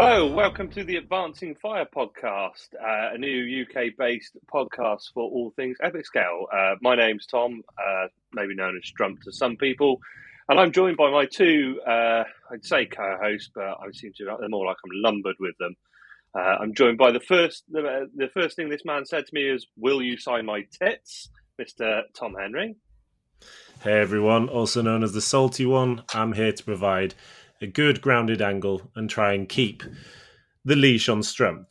Hello, welcome to the Advancing Fire podcast, uh, a new UK based podcast for all things epic scale. Uh, my name's Tom, uh, maybe known as Strump to some people, and I'm joined by my two, uh, I'd say co hosts, but I seem to they're more like I'm lumbered with them. Uh, I'm joined by the first, the, the first thing this man said to me is, Will you sign my tits, Mr. Tom Henry? Hey everyone, also known as the Salty One, I'm here to provide a good grounded angle and try and keep the leash on Strump.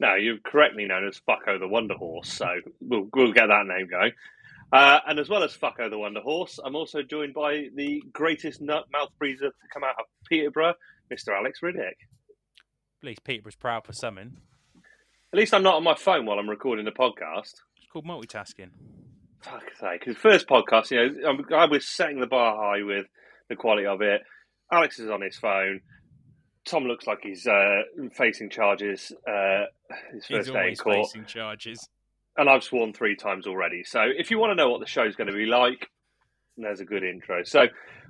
No, you're correctly known as Fucko the Wonder Horse, so we'll, we'll get that name going. Uh, and as well as Fucko the Wonder Horse, I'm also joined by the greatest nut mouth breather to come out of Peterborough, Mr. Alex Riddick. At least Peterborough's proud for something. At least I'm not on my phone while I'm recording the podcast. It's called multitasking. Fuck's sake. Because first podcast, you know, I was setting the bar high with the quality of it. Alex is on his phone. Tom looks like he's uh, facing charges. Uh, his He's first day in always court, facing charges. and I've sworn three times already. So if you want to know what the show's going to be like, there's a good intro. So,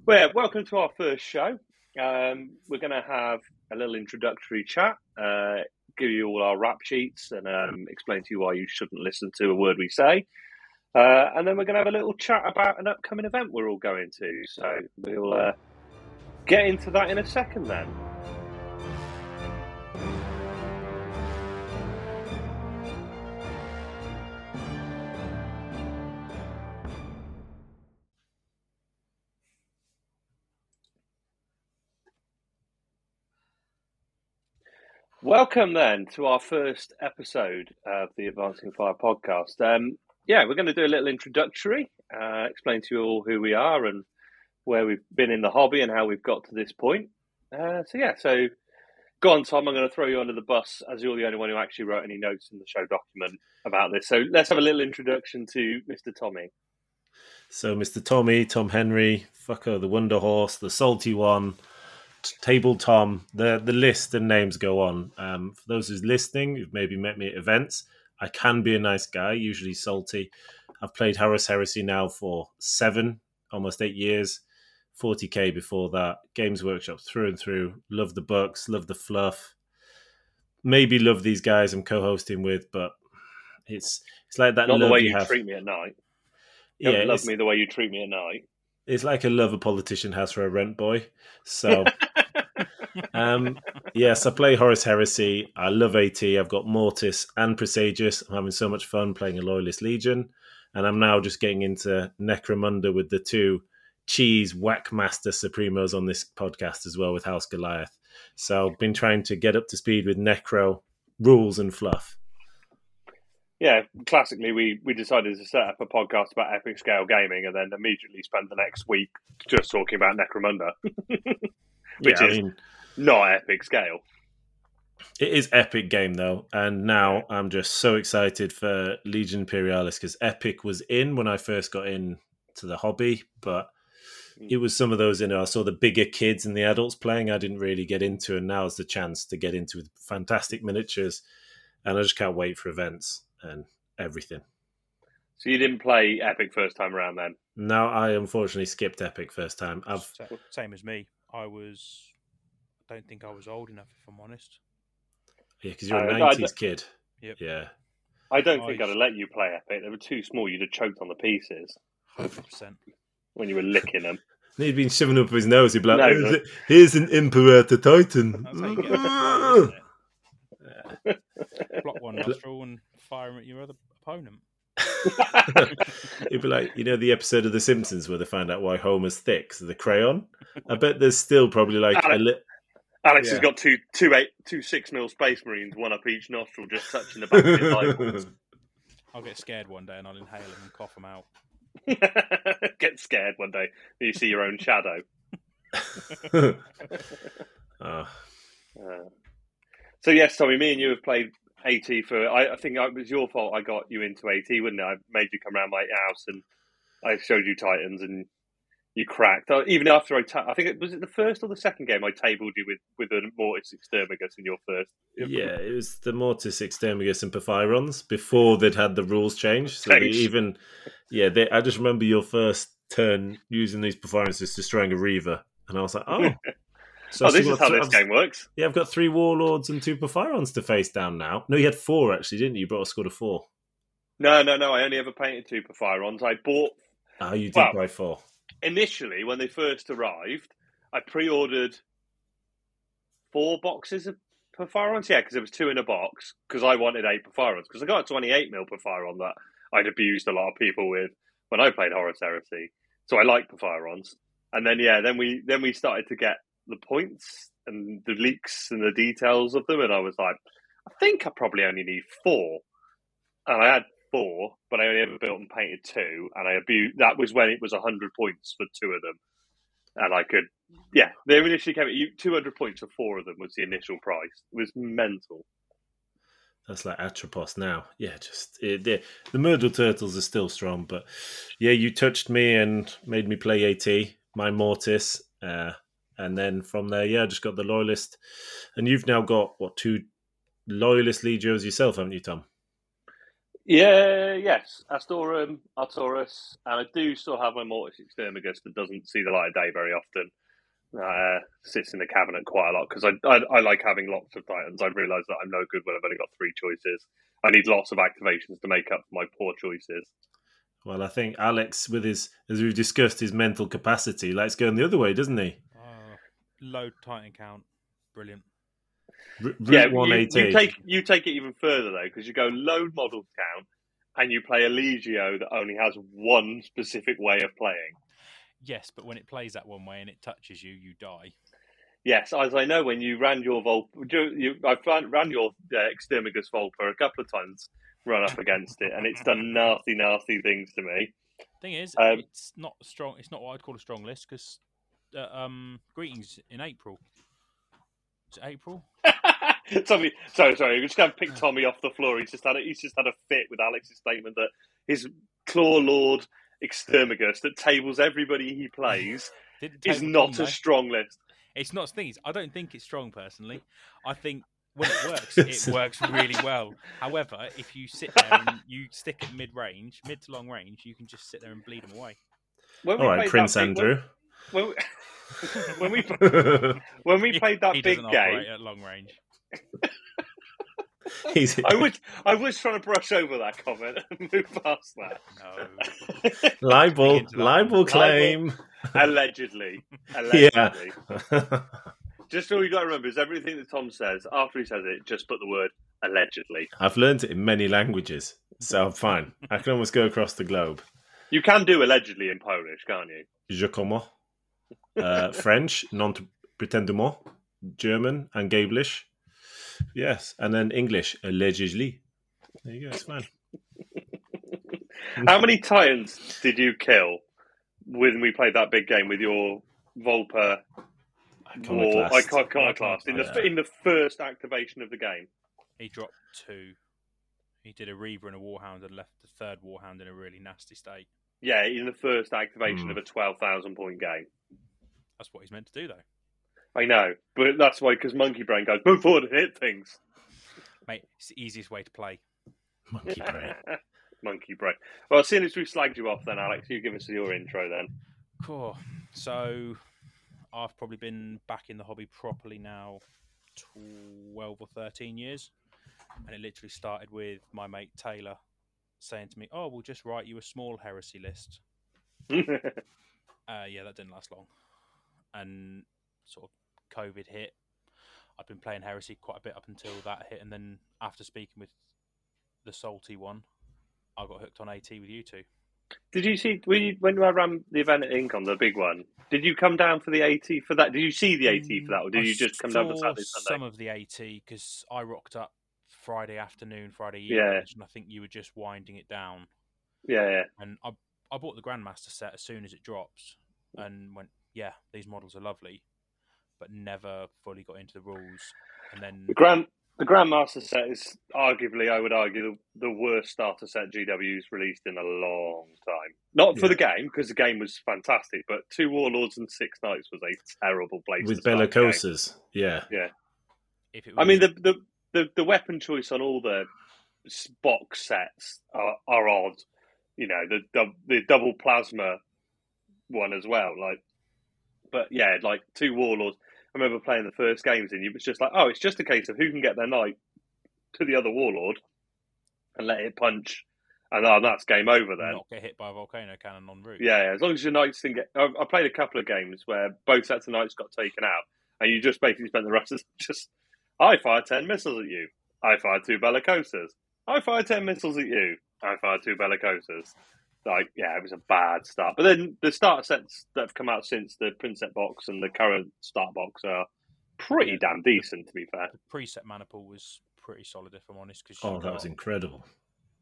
well, welcome to our first show. Um, we're going to have a little introductory chat, uh, give you all our rap sheets, and um, explain to you why you shouldn't listen to a word we say. Uh, and then we're going to have a little chat about an upcoming event we're all going to. So we'll uh, get into that in a second then. Welcome then to our first episode of the Advancing Fire podcast. Um, yeah, we're going to do a little introductory, uh, explain to you all who we are and where we've been in the hobby and how we've got to this point. Uh, so yeah, so go on, Tom. I'm going to throw you under the bus as you're the only one who actually wrote any notes in the show document about this. So let's have a little introduction to Mr. Tommy. So, Mr. Tommy, Tom Henry, Fucker, the Wonder Horse, the Salty One, Table Tom, the, the list and names go on. Um, for those who's listening, who've maybe met me at events, I can be a nice guy, usually salty. I've played Horus Heresy now for seven, almost eight years. 40k before that. Games Workshop through and through. Love the books, love the fluff. Maybe love these guys I'm co-hosting with, but it's it's like that Not the way you you treat me at night. yeah, love me the way you treat me at night. it's like a love a politician has for a rent boy. So, um, yes, I play Horus Heresy. I love AT. I've got Mortis and Presagius. I'm having so much fun playing a Loyalist Legion, and I'm now just getting into Necromunda with the two cheese whackmaster supremos on this podcast as well with House Goliath. So, I've been trying to get up to speed with Necro rules and fluff. Yeah, classically, we, we decided to set up a podcast about epic scale gaming and then immediately spent the next week just talking about Necromunda. Which yeah, I is mean, not epic scale. It is epic game though, and now I'm just so excited for Legion Imperialis because Epic was in when I first got in to the hobby, but it was some of those you know I saw the bigger kids and the adults playing. I didn't really get into, and now is the chance to get into with fantastic miniatures, and I just can't wait for events and everything. So you didn't play epic first time around then? No, I unfortunately skipped Epic first time. I've Same as me. I was. I don't think I was old enough, if I'm honest. yeah, because you're a Uh, I- I- '90s kid. Yep. Yeah, I don't think Nice. I'd have let you play epic. They were too small. You'd have choked on the pieces Hundred percent. when you were licking them. And he'd been shoving up his nose. He'd be like, No, "Here's but- a- "Here's an Imperator Titan." That's how you get a ah. isn't it? Block one nostril and fire 'em at your other opponent. It'd be like you know the episode of The Simpsons where they find out why Homer's thick, so the crayon. I bet there's still probably like a Alex- li- Alex Yeah. has got two two eight two six mil space marines, one up each nostril, just touching the back of his eyeballs. I'll get scared one day and I'll inhale them and cough them out. Get scared one day when you see your own shadow. oh, Uh, so yes, Tommy, me and you have played AT for. I, I think it was your fault. I got you into AT, wouldn't it? I made you come around my house and I showed you Titans, and you cracked. Uh, Even after I, ta- I think it was it the first or the second game I tabled you with with a Mortis Exterminus in your first. yeah, it was the Mortis Exterminus and Porphyrons before they'd had the rules changed. So even, yeah, they, I just remember your first turn using these Porphyrons just destroying a Reaver, and I was like, oh, So oh, this is how th- this I've- game works. Yeah, I've got three warlords and two Porphyrons to face down now. No, you had four actually, didn't you? You brought a squad of four. No, no, no. I only ever painted two Porphyrons. I bought Ah, you did Well- buy four. Initially when they first arrived. I pre-ordered four boxes of Porphyrons. Yeah, because there was two in a box. Because I wanted eight Porphyrons. Because I got a 28 mil Porphyron that I'd abused a lot of people with when I played Horror Therapy. So I like Porphyrons. And then yeah, then we then we started to get the points and the leaks and the details of them, and I was like, I think I probably only need four. And I had four, but I only ever built and painted two, and I abused. That was when it was hundred points for two of them, and I could, yeah. They initially came at two hundred points for four of them was the initial price. It was mental. That's like Atropos now. Yeah, just it, the, the Myrtle Turtles are still strong, but yeah, you touched me and made me play AT, my Mortis, uh, and then from there, yeah, I just got the Loyalist, and you've now got what two Loyalist Legios yourself, haven't you, Tom? Yeah, yes, Astorum, Arturus, and I do still have my Mortis Exterminus that doesn't see the light of day very often. Uh, sits in the cabinet quite a lot because I, I I like having lots of Titans. I realise that I'm no good when I've only got three choices. I need lots of activations to make up for my poor choices. Well, I think Alex, with his as we've discussed, his mental capacity likes going the other way, doesn't he? Oh, low Titan count. Brilliant. R- yeah, you, you take you take it even further though because you go load model count and you play a Legio that only has one specific way of playing. Yes, but when it plays that one way and it touches you, you die. Yes, as I know, when you ran your Vol, you, you, I ran, ran your uh, Exterminus Volper a couple of times, run up against it, and it's done nasty, nasty things to me. Thing is, Um, it's not strong. It's not what I'd call a strong list because uh, um, greetings in April. Is April? Tommy, sorry, sorry, we're just going to pick Tommy off the floor. He's just had a, he's just had a fit with Alex's statement that his Claw Lord Exterminus that tables everybody he plays Didn't is not Tom, a strong list. It's not things. I don't think it's strong personally. I think when it works, it works really well. However, if you sit there and you stick at mid range, mid to long range, you can just sit there and bleed them away. When All right, played Prince that big- Andrew. When, when we when we played that he big doesn't game, at long range. He's, I was I was trying to brush over that comment and move past that. No, libel, that libel one. claim. Allegedly, Yeah. Just all you got to remember is everything that Tom says after he says it, just put the word allegedly. I've learned it in many languages, so I'm fine. I can almost go across the globe. You can do allegedly in Polish, can't you? Je comment? Uh, French, non pretendement. German, angeblich. Yes, and then English, allegedly. There you go, it's fine. How many Titans did you kill when we played that big game with your Volper War Iconoclast. Iconoclast in the Yeah. in the first activation of the game? he dropped two. He did a Reaver and a Warhound and left the third Warhound in a really nasty state. Yeah, in the first activation Hmm. of a twelve thousand point game. That's what he's meant to do, though. I know, but that's why because Monkey Brain goes move forward and hit things. Mate, it's the easiest way to play. Monkey brain. Monkey Brain. Well, seeing as we've slagged you off, then Alex, you give us your intro then. Cool. So, I've probably been back in the hobby properly now 12 or 13 years. And it literally started with my mate Taylor saying to me, Oh, we'll just write you a small heresy list. Uh, yeah, that didn't last long. And sort of COVID hit. I've been playing heresy quite a bit up until that hit. And then after speaking with the salty one, I got hooked on AT with you two. Did you see when you, when I ran the event at Incom, the big one? Did you come down for the AT for that? Did you see the AT for that, or did mm, I you just come down for Saturday, Sunday? Some of the AT because I rocked up Friday afternoon, Friday evening, Yeah. and I think you were just winding it down. Yeah, yeah. And I I bought the Grandmaster set as soon as it drops, and went, yeah, these models are lovely, but never fully got into the rules. And then The Grand the Grandmaster set is arguably, I would argue, the, the worst starter set GW's released in a long time. Not for Yeah. the game because the game was fantastic, but two Warlords and six Knights was a terrible place With to start the game. bellicoses. Yeah. if it was, I mean, the, the the the weapon choice on all the box sets are, are odd. You know, the, the the double plasma one as well. Like, but yeah, like two warlords. I remember playing the first games, and it was just like, oh, it's just a case of who can get their knight to the other warlord and let it punch, and oh, that's game over then. Not get hit by a volcano cannon en route. Yeah, yeah, as long as your knights can get. I, I played a couple of games where both sets of knights got taken out, and you just basically spent the rest of just. I fire ten missiles at you. I fire two bellicosas. I fire ten missiles at you. I fire two bellicosas. Like, yeah, it was a bad start. But then the starter sets that have come out since the Princeps box and the current start box are pretty Yeah. damn decent, to be fair. The preset Manipula was pretty solid, if I'm honest. Because Oh, that was incredible.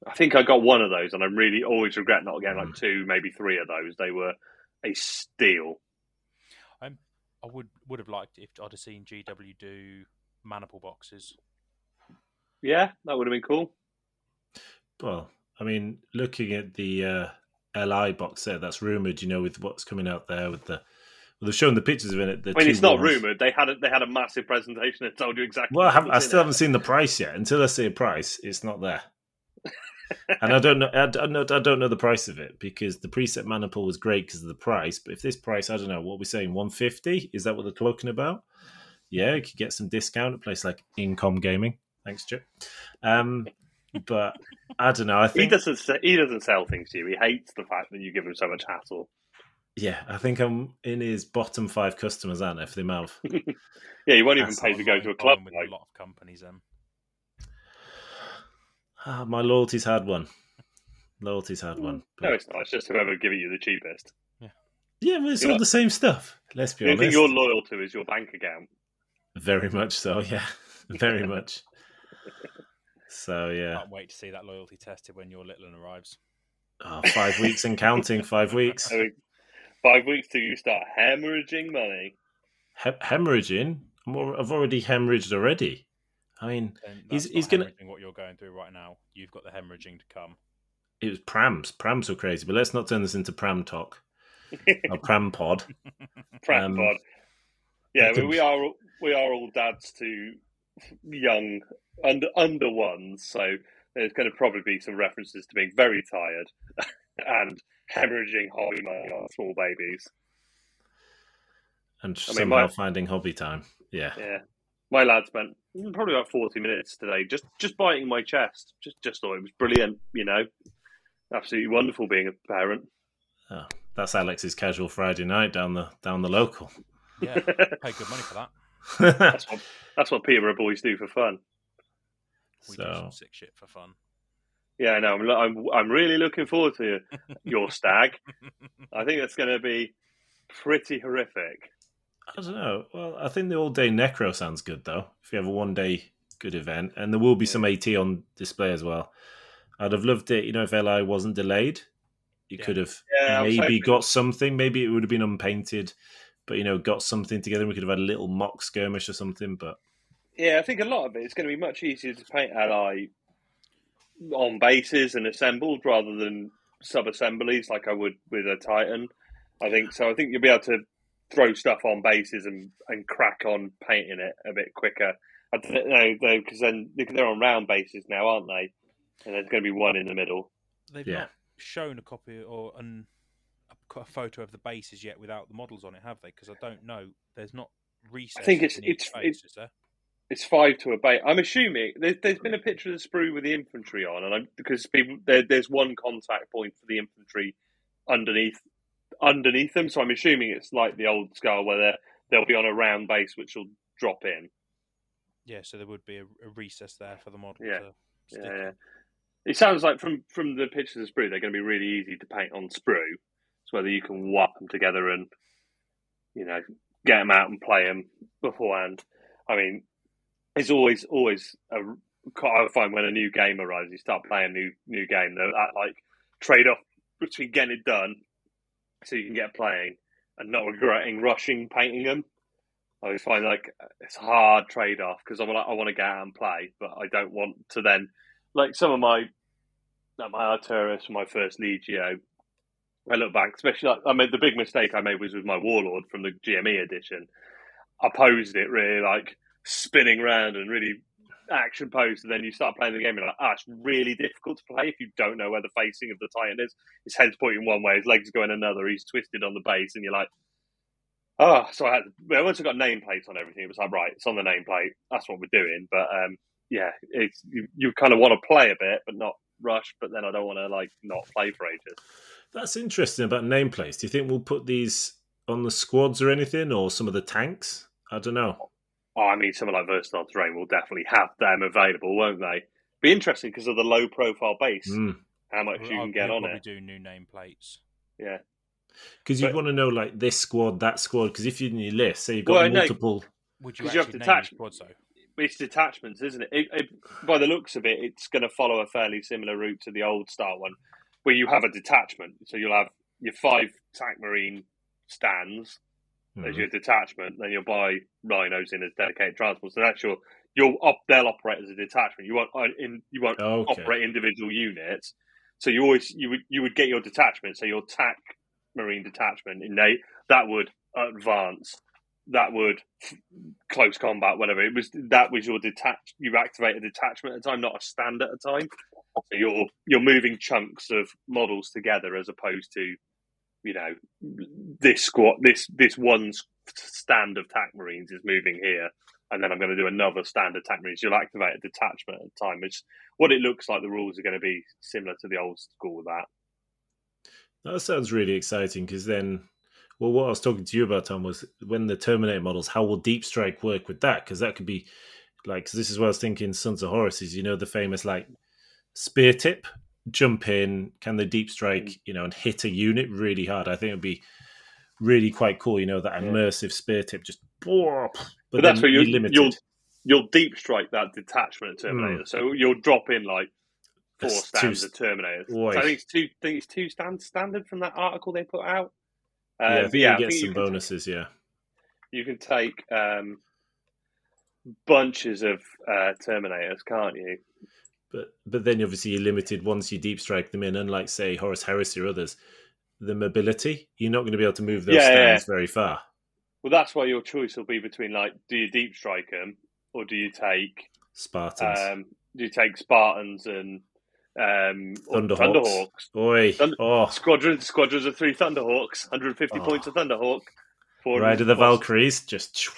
I think I got one of those, and I really always regret not getting like mm. two, maybe three of those. They were a steal. I would would have liked if I'd have seen GW do Manipula boxes. Yeah, that would have been cool. Well, I mean, looking at the uh, LI box set that's rumored, you know, with what's coming out there with the. Well, they've shown the pictures of it. The I mean, it's not ones. rumored. They had a, they had a massive presentation and told you exactly. Well, I, haven't, I still it. haven't seen the price yet. Until I see a price, it's not there. and I don't know. I don't know. I don't know the price of it because the preset Manipula was great because of the price. But if this price, I don't know what we're saying, one fifty. Is that what they're talking about? Yeah, you could get some discount at a place like Incom Gaming. Thanks, Chip. Um, but I don't know. I think He doesn't. He doesn't sell things to you. He hates the fact that you give him so much hassle. yeah, I think I'm in his bottom five customers, aren't I? For the amount of Yeah, you won't even That's pay to go to a club. with Like, a lot of companies. Um, ah, my loyalty's had one. Loyalty's had one. no, it's not. It's just whoever give it you the cheapest. yeah, well, it's You're all not- the same stuff. Let's be The only thing honest. you're loyal to is your bank account. Very much so, yeah. Very much. So yeah. Can't wait to see that loyalty tested when your little one arrives. Oh, five weeks and counting, five weeks. I mean, five weeks till you start hemorrhaging money. He- hemorrhaging? I'm al- I've already hemorrhaged already. I mean, He's- he's gonna- what you're going through right now. You've got the hemorrhaging to come. it was prams. Prams were crazy, but let's not turn this into pram talk. Or pram pod. Pram Um, pod. Yeah, I we, can- we are we are all dads to young under under ones, so there's going to probably be some references to being very tired and hemorrhaging hobby money on small babies. And I mean, somehow my- finding hobby time. Yeah. Yeah, my lad spent probably about forty minutes today just just biting my chest. Just just thought it was brilliant. You know, absolutely wonderful being a parent. Oh, that's Alex's casual Friday night down the down the local. Yeah, pay good money for that. That's what that's what Peterborough boys do for fun. We do some sick shit for fun. Yeah, no, I'm I'm, I'm really looking forward to your stag. I think it's going to be pretty horrific. I don't know. Well, I think the all day necro sounds good though. If you have a one day good event, and there will be some AT on display as well. I'd have loved it. You know, if LI wasn't delayed, you Yeah. could have Yeah, maybe got something. Maybe it would have been unpainted, but you know, got something together. We could have had a little mock skirmish or something. But Yeah, I think a lot of it is going to be much easier to paint ally on bases and assembled rather than sub assemblies like I would with a Titan. I think so. I think you'll be able to throw stuff on bases and, and crack on painting it a bit quicker. I don't know though because then they're on round bases now, aren't they? And there's going to be one in the middle. They've Yeah. not shown a copy or an, a, photo of the bases yet without the models on it, have they? Because I don't know. There's not recess. I think it's- it's- face, is? It's five to a bait. I'm assuming there's, there's been a picture of the sprue with the infantry on, and I'm, because people there, there's one contact point for the infantry underneath underneath them. So I'm assuming it's like the old Scar where they're, they'll be on a round base which will drop in. Yeah, so there would be a, a recess there for the model Yeah. to stick. Yeah. It sounds like from from the pictures of sprue, they're going to be really easy to paint on sprue. Whether you can whop them together and you know get them out and play them beforehand. I mean, it's always always a, I find when a new game arrives, you start playing a new new game. That, like trade off between getting it done so you can get playing and not regretting rushing painting them. I always find like it's a hard trade off because I'm like I want to get out and play, but I don't want to then like some of my like my Arturus, my first Legio. I look back, especially like, I made the big mistake I made was with my Warlord from the GME edition. I posed it really like spinning around and really action posed, and then you start playing the game and you're like, ah, it's really difficult to play if you don't know where the facing of the Titan is. His head's pointing one way, his legs going another, he's twisted on the base, and you're like, Oh, so I had once I got nameplates on everything, it was like right, it's on the nameplate. That's what we're doing. But um, yeah, it's you, you kind of want to play a bit, but not rush. But then I don't want to like not play for ages. That's interesting about nameplates. Do you think we'll put these on the squads or anything, or some of the tanks? I don't know. Oh, I mean, someone like Versatile Terrain will definitely have them available, won't they? Be interesting because of the low profile base, Mm. how much you can get on it. probably do new nameplates. Yeah. Because you But- want to know like this squad, that squad. Because if you're in your list, say you've got Well, no. multiple. Would you 'Cause you have actually to name your attach- squads though? It's detachments, isn't it? It, it? By the looks of it, it's going to follow a fairly similar route to the old style one, where you have a detachment. So you'll have your five TAC Marine stands as Mhm. your detachment, then you'll buy rhinos in as dedicated transport. So that's your you'll op, they'll operate as a detachment. You won't uh, in you won't Okay. operate individual units. So you always you would you would get your detachment. So your TAC Marine detachment in they that would advance. That would close combat, whatever it was. That was your detach. You activate a detachment at a time, not a stand at a time. So you're you're moving chunks of models together as opposed to, you know, this squad, this this one stand of TAC Marines is moving here, and then I'm going to do another stand of TAC Marines. You'll activate a detachment at a time. Which what it looks like. The rules are going to be similar to the old school with that. That sounds really exciting because then, well, what I was talking to you about, Tom, was when the Terminator models, how will Deep Strike work with that? Because that could be like, this is what I was thinking, Sons of Horus is, you know, the famous like spear tip, jump in, can the Deep Strike, you know, and hit a unit really hard. I think it'd be really quite cool, you know, that immersive spear tip just, but, But that's where you're limited. You'll You'll deep strike that detachment of Terminator. So you'll drop in like four That's stands two- of Terminators. So I think it's two. Think it's two stands standard from that article they put out. Uh, yeah, I but think yeah, you get some you bonuses, yeah. you can take um, bunches of uh, Terminators, can't you? But but then obviously you're limited once you deep strike them in, unlike say Horus Heresy or others. The mobility, you're not going to be able to move those Yeah, yeah, stands very far. Well, that's why your choice will be between like, do you deep strike them or do you take Spartans, um, do you take Spartans and um, Thunderhawks. Thunderhawks? Oi, Thunder- oh, Squadrons, squadrons of three Thunderhawks, 150 Oh. points of Thunderhawk. 400 Ride of the Valkyries, just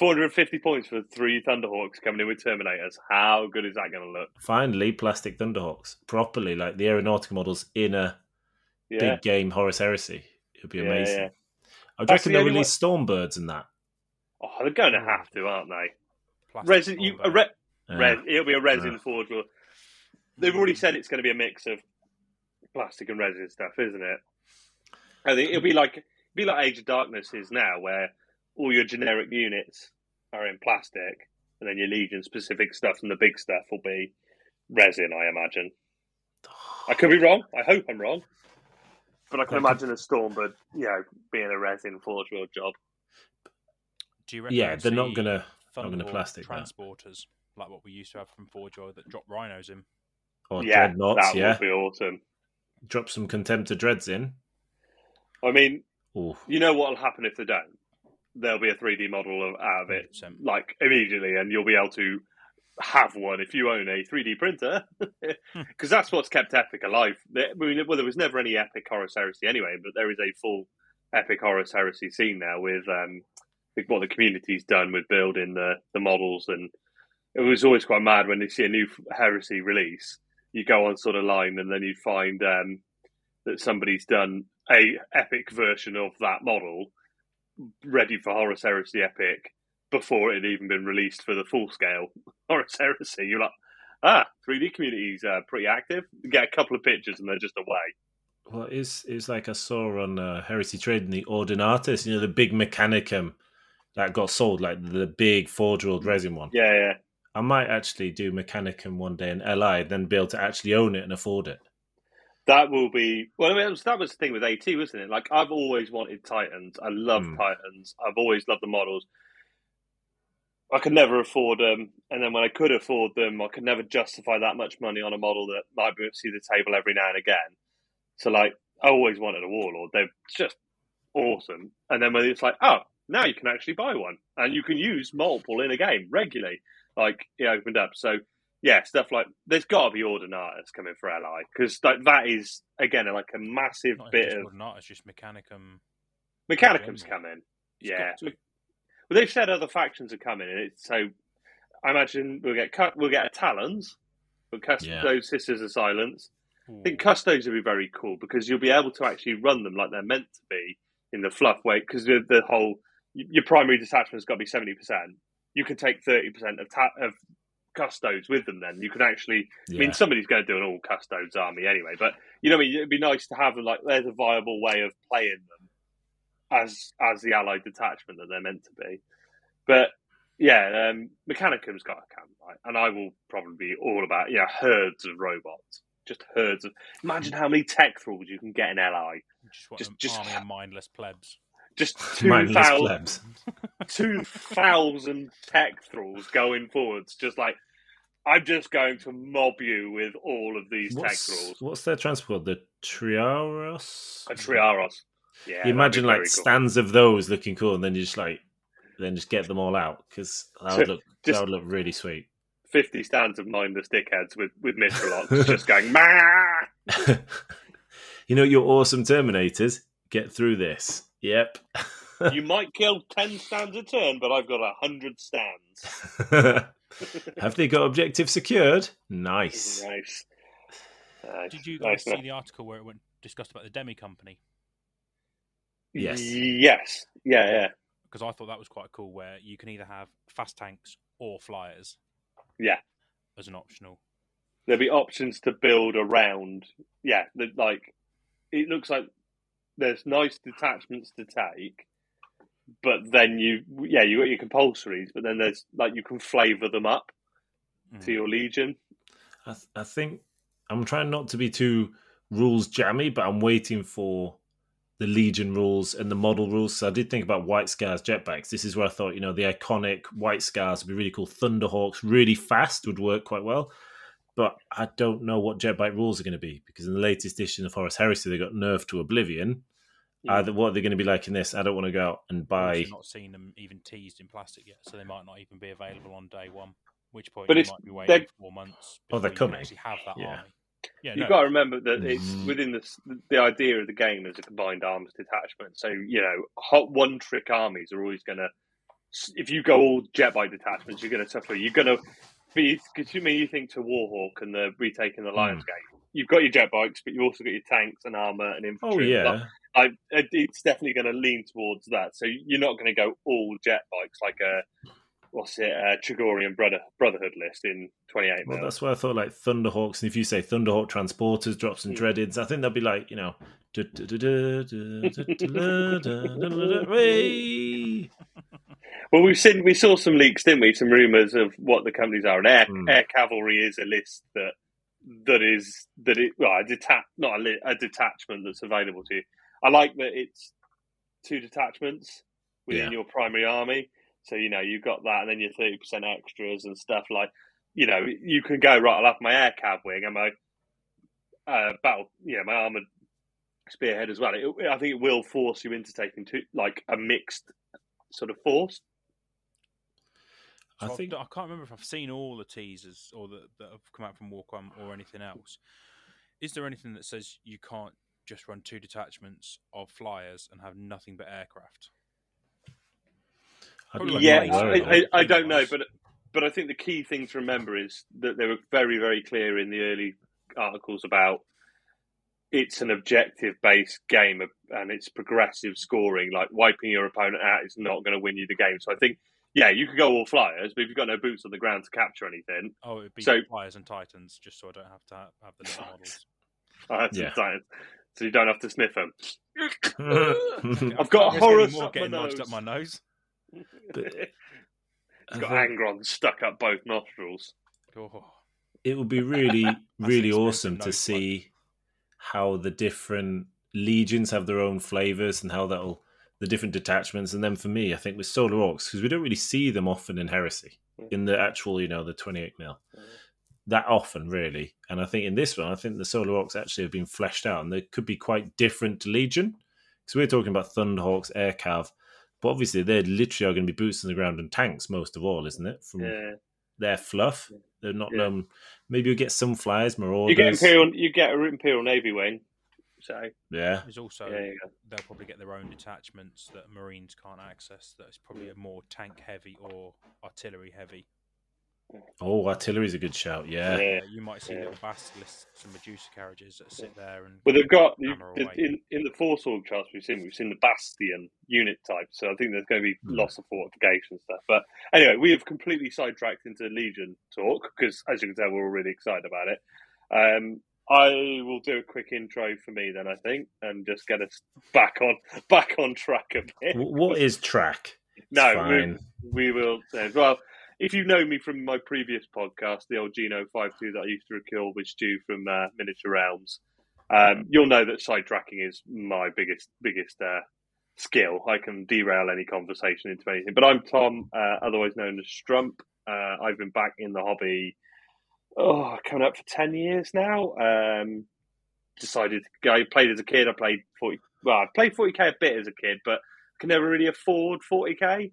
450 points for three Thunderhawks coming in with Terminators. How good is that going to look? finally plastic Thunderhawks properly, like the aeronautical models in a Yeah. big game Horus Heresy. It would be Yeah, amazing. yeah. I reckon the they'll only release Stormbirds and that. Oh, they're going to have to, aren't they? Plastic Resin, you, a re, res, it'll be a resin Yeah. forge. Well, They've already said it's going to be a mix of plastic and resin stuff, isn't it? I think it'll be like it'll be like Age of Darkness is now, where all your generic units are in plastic, and then your Legion specific stuff and the big stuff will be resin. I imagine. I could be wrong. I hope I'm wrong. But I can imagine a Stormbird, you know, being a resin forge world job. Do you reckon yeah, they're not gonna. not gonna Thunderhawk plastic that. transporters like what we used to have from Forge World that drop rhinos in? Or yeah, dreadnoughts, that yeah. would be awesome. Drop some Contemptor Dreads in. I mean, you know what will happen if they don't? There'll be a 3D model of, out of it, 100%. like immediately, and you'll be able to have one if you own a 3D printer, because that's what's kept Epic alive. There- I mean, well, there was never any Epic Horus Heresy anyway, but there is a full Epic Horus Heresy scene now with um, what the community's done with building the the models, and it was always quite mad when you see a new Heresy release. You go on sort of line, and then you find um, that somebody's done a epic version of that model ready for Horus Heresy Epic before it had even been released for the full scale Horus Heresy. You're like, ah, 3D community's uh, pretty active. You get a couple of pictures and they're just away. well, it's it's like I saw on uh, Heresy Trading the Ordinatus, you know, the big Mechanicum that got sold, like the big World resin one. Yeah, yeah. I might actually do Mechanicum one day in LI, then be able to actually own it and afford it. That will be well. I mean, that was, the thing with AT, wasn't it? Like I've always wanted Titans. I love Hmm. Titans. I've always loved the models. I could never afford them, and then when I could afford them, I could never justify that much money on a model that might be see the table every now and again. So, like, I always wanted a Warlord. They're just awesome. And then when it's like, oh, now you can actually buy one, and you can use multiple in a game regularly. Like it opened up. So yeah, stuff like there's got to be Ordinatus coming for Ally because like, that is again like a massive Not bit of Ordinatus, just Mechanicum. Mechanicum's coming. It's yeah. Well, they've said other factions are coming, and it's so. I imagine we'll get cut. We'll get a Talons, but Custodes, Yeah. Sisters of Silence. I think Custodes will be very cool because you'll be able to actually run them like they're meant to be in the fluff weight because the, the whole your primary detachment's got to be seventy percent. You can take thirty percent of ta- of Custodes with them. Then you can actually. I mean, somebody's going to do an all Custodes army anyway, but you know, I mean, it'd be nice to have them like there's a viable way of playing them as as the allied detachment that they're meant to be. But yeah, um, Mechanicum's got a camp, right? And I will probably be all about yeah herds of robots, just herds of. Imagine how many tech thralls you can get in LI. Just, just- just- army of mindless plebs. Just two thousand, two thousand tech thralls going forwards, just like. I'm just going to mob you with all of these tech What's, thralls. what's their transport? The Triaros? A Triaros. Yeah, You imagine like cool. stands of those looking cool, and then you just like, then just get them all out because that would look just- that would look really sweet. 50 stands of mindless dickheads with, with Mitralox just going, Mah! you know, your awesome Terminators. Get through this. Yep. You might kill 10 stands a turn, but I've got 100 stands. Have they got objective secured? Nice. Nice. Nice. Did you guys Nice, see the article where it went discussed about the Demi Company? Yes. Yes. Yeah, yeah. Because I thought that was quite cool, where you can either have fast tanks or flyers Yeah. as an optional. There'll be options to build around. Yeah, like, it looks like there's nice detachments to take, but then you, yeah, you got your compulsories, but then there's, like, you can flavour them up Mm. to your Legion. I, th- I think I'm trying not to be too rules jammy, but I'm waiting for the Legion rules and the model rules. So I did think about White Scars jetbikes. This is where I thought, you know, the iconic White Scars would be really cool. Thunderhawks, really fast, would work quite well. But I don't know what jetbike rules are going to be because in the latest edition of Horus Heresy, they got nerfed to oblivion. Yeah. Either what are they going to be like in this? I don't want to go out and buy. I've buy. not seen them even teased in plastic yet, so they might not even be available on day one. Which point But you it's- might be they're- waiting four months. Oh, they're before you coming. Actually, have that Yeah. army. Yeah, You've no, got to remember that it's Mm. within the the idea of the game as a combined arms detachment. So you know, hot one trick armies are always going to. If you go all jet bike detachments, you're going to suffer. You're going to be because you mean you think to Warhawk and the retaking the Lions Gate. You've got your jet bikes, but you've also got your tanks and armor and Oh, infantry. Oh yeah. I, it's definitely going to lean towards that. So you're not going to go all jet bikes like a what's it, uh, Chogorian brother, Brotherhood list in 28. Well, that's why I thought like Thunderhawks, and if you say Thunderhawk transporters, drops and dreadeds, I think they'll be like, you know, well, we've seen we saw some leaks, didn't we? Some rumours of what the companies are, and air, mm. air cavalry is a list that that is that it well, a detach not a, li- a detachment that's available to you. I like that it's two detachments within Yeah. your primary army, so you know you've got that, and then your thirty percent extras and stuff like you know you can go right. I'll have my air cav wing and my uh, battle, you know, my armored spearhead as well. It, I think it will force you into taking two like a mixed sort of force. I So I've think d- I can't remember if I've seen all the teasers or that, that have come out from Warcom or anything else. Is there anything that says you can't just run two detachments of flyers and have nothing but aircraft? Like yeah, to I. I, I don't know, but but I think the key thing to remember is that they were very very clear in the early articles about it's an objective based game and it's progressive scoring. Like wiping your opponent out is not going to win you the game. So I think yeah, you could go all flyers, but if you've got no boots on the ground to capture anything, Oh, it'd be So- flyers and titans, just so I don't have to have, have the little models. uh, Yeah. sometimes, so you don't have to sniff them. I've I've got risk any Horus more up my getting lodged nose. up my nose. But It's I got think Angron stuck up both nostrils. Oh, it would be really, really awesome to nose see how the different legions have their own flavors and how that'll the different detachments. And then for me, I think with Solar Orcs because we don't really see them often in Heresy mm. in the actual, you know, the twenty-eight mil mm. That often, really. And I think in this one, I think the Solar Hawks actually have been fleshed out, and they could be quite different to Legion because we're talking about Thunderhawks, Air Cav. But obviously, they're literally are going to be boots on the ground and tanks most of all, isn't it? From Yeah. their fluff, they're not. Yeah. Um, maybe you'll get some flyers, marauders. You get Imperial, you get an Imperial Navy wing, So Yeah. There's also yeah, yeah. they'll probably get their own detachments that Marines can't access. That is probably a more tank heavy or artillery heavy. Oh, artillery's a good shout. Yeah. Yeah. You might see yeah. little basilisks and Medusa carriages that sit there and Well, they've got hammer in, in in the force org charts we've seen. We've seen the Bastion unit type, so I think there's going to be Hmm. lots of fortification stuff. But anyway, we have completely sidetracked into Legion talk because, as you can tell, we're all really excited about it. Um, I will do a quick intro for me then, I think, and just get us back on back on track a bit. What is track? It's No, fine. we will say well. If you know me from my previous podcast, the old Geno 5.2 that I used to kill with Stu from uh, Miniature Realms, um, you'll know that sidetracking is my biggest biggest uh, skill. I can derail any conversation into anything. But I'm Tom, uh, otherwise known as Strump. Uh, I've been back in the hobby, oh, coming up for 10 years now. Um, decided to go, played as a kid. I played 40, well, I played 40k a bit as a kid, but can never really afford 40k.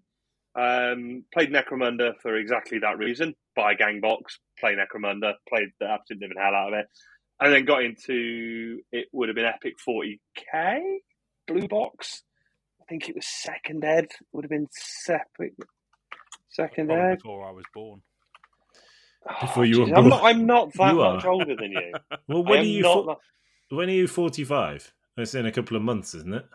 Um, played Necromunda for exactly that reason. Buy gang box, play Necromunda, played the absolute living hell out of it, and then got into it would have been Epic 40k blue box. I think it was second ed. Would have been separate. Second probably ed. before I was born. Before you were Jeez, I'm born. not. I'm not that much older than you. Well, when are you? fo- when are you forty-five? It's in a couple of months, isn't it?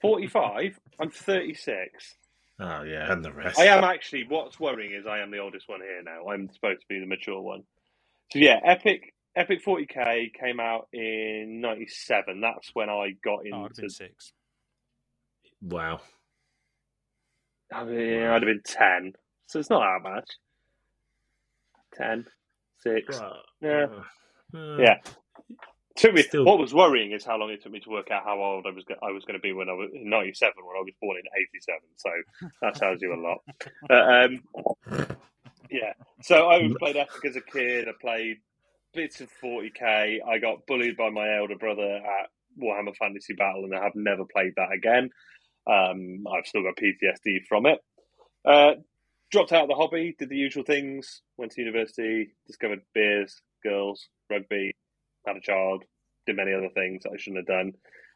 45. I'm 36. Oh yeah, and the rest. I am actually. What's worrying is I am the oldest one here now. I'm supposed to be the mature one. So yeah, Epic Epic 40k came out in '97. That's when I got Oh, I'd have into. been six. Wow. I mean, I'd have been 10, so it's not that much. 10, 6. Well, Yeah. uh, uh, Yeah. Took me. Still- What was worrying is how long it took me to work out how old I was. go- I was going to be when I was in '97, when I was born in '87. So that tells you a lot. But, um, yeah. So I played Epic as a kid. I played bits of 40k. I got bullied by my elder brother at Warhammer Fantasy Battle, and I have never played that again. Um, I've still got PTSD from it. Uh, dropped out of the hobby, did the usual things, went to university, discovered beers, girls, rugby, had a child, did many other things I shouldn't have done.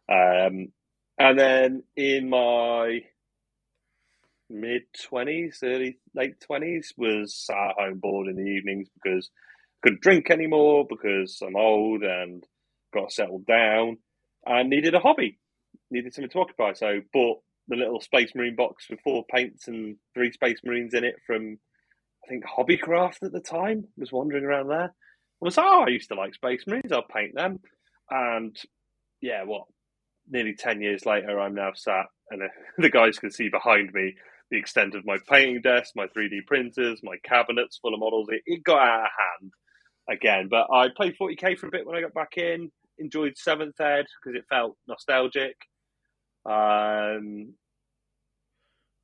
Um, and then in my mid 20s, early, late 20s, was sat at home bored in the evenings because I couldn't drink anymore because I'm old and got settled down and needed a hobby, needed something to occupy. So bought the little Space Marine box with four paints and three Space Marines in it from, I think, Hobbycraft at the time, was wandering around there. Was, oh, I used to like Space Marines, I'll paint them. And yeah, what, nearly 10 years later, I'm now sat, and the guys can see behind me the extent of my painting desk, my 3D printers, my cabinets full of models. It, it got out of hand again. But I played 40k for a bit when I got back in, enjoyed 7th Ed because it felt nostalgic. Um,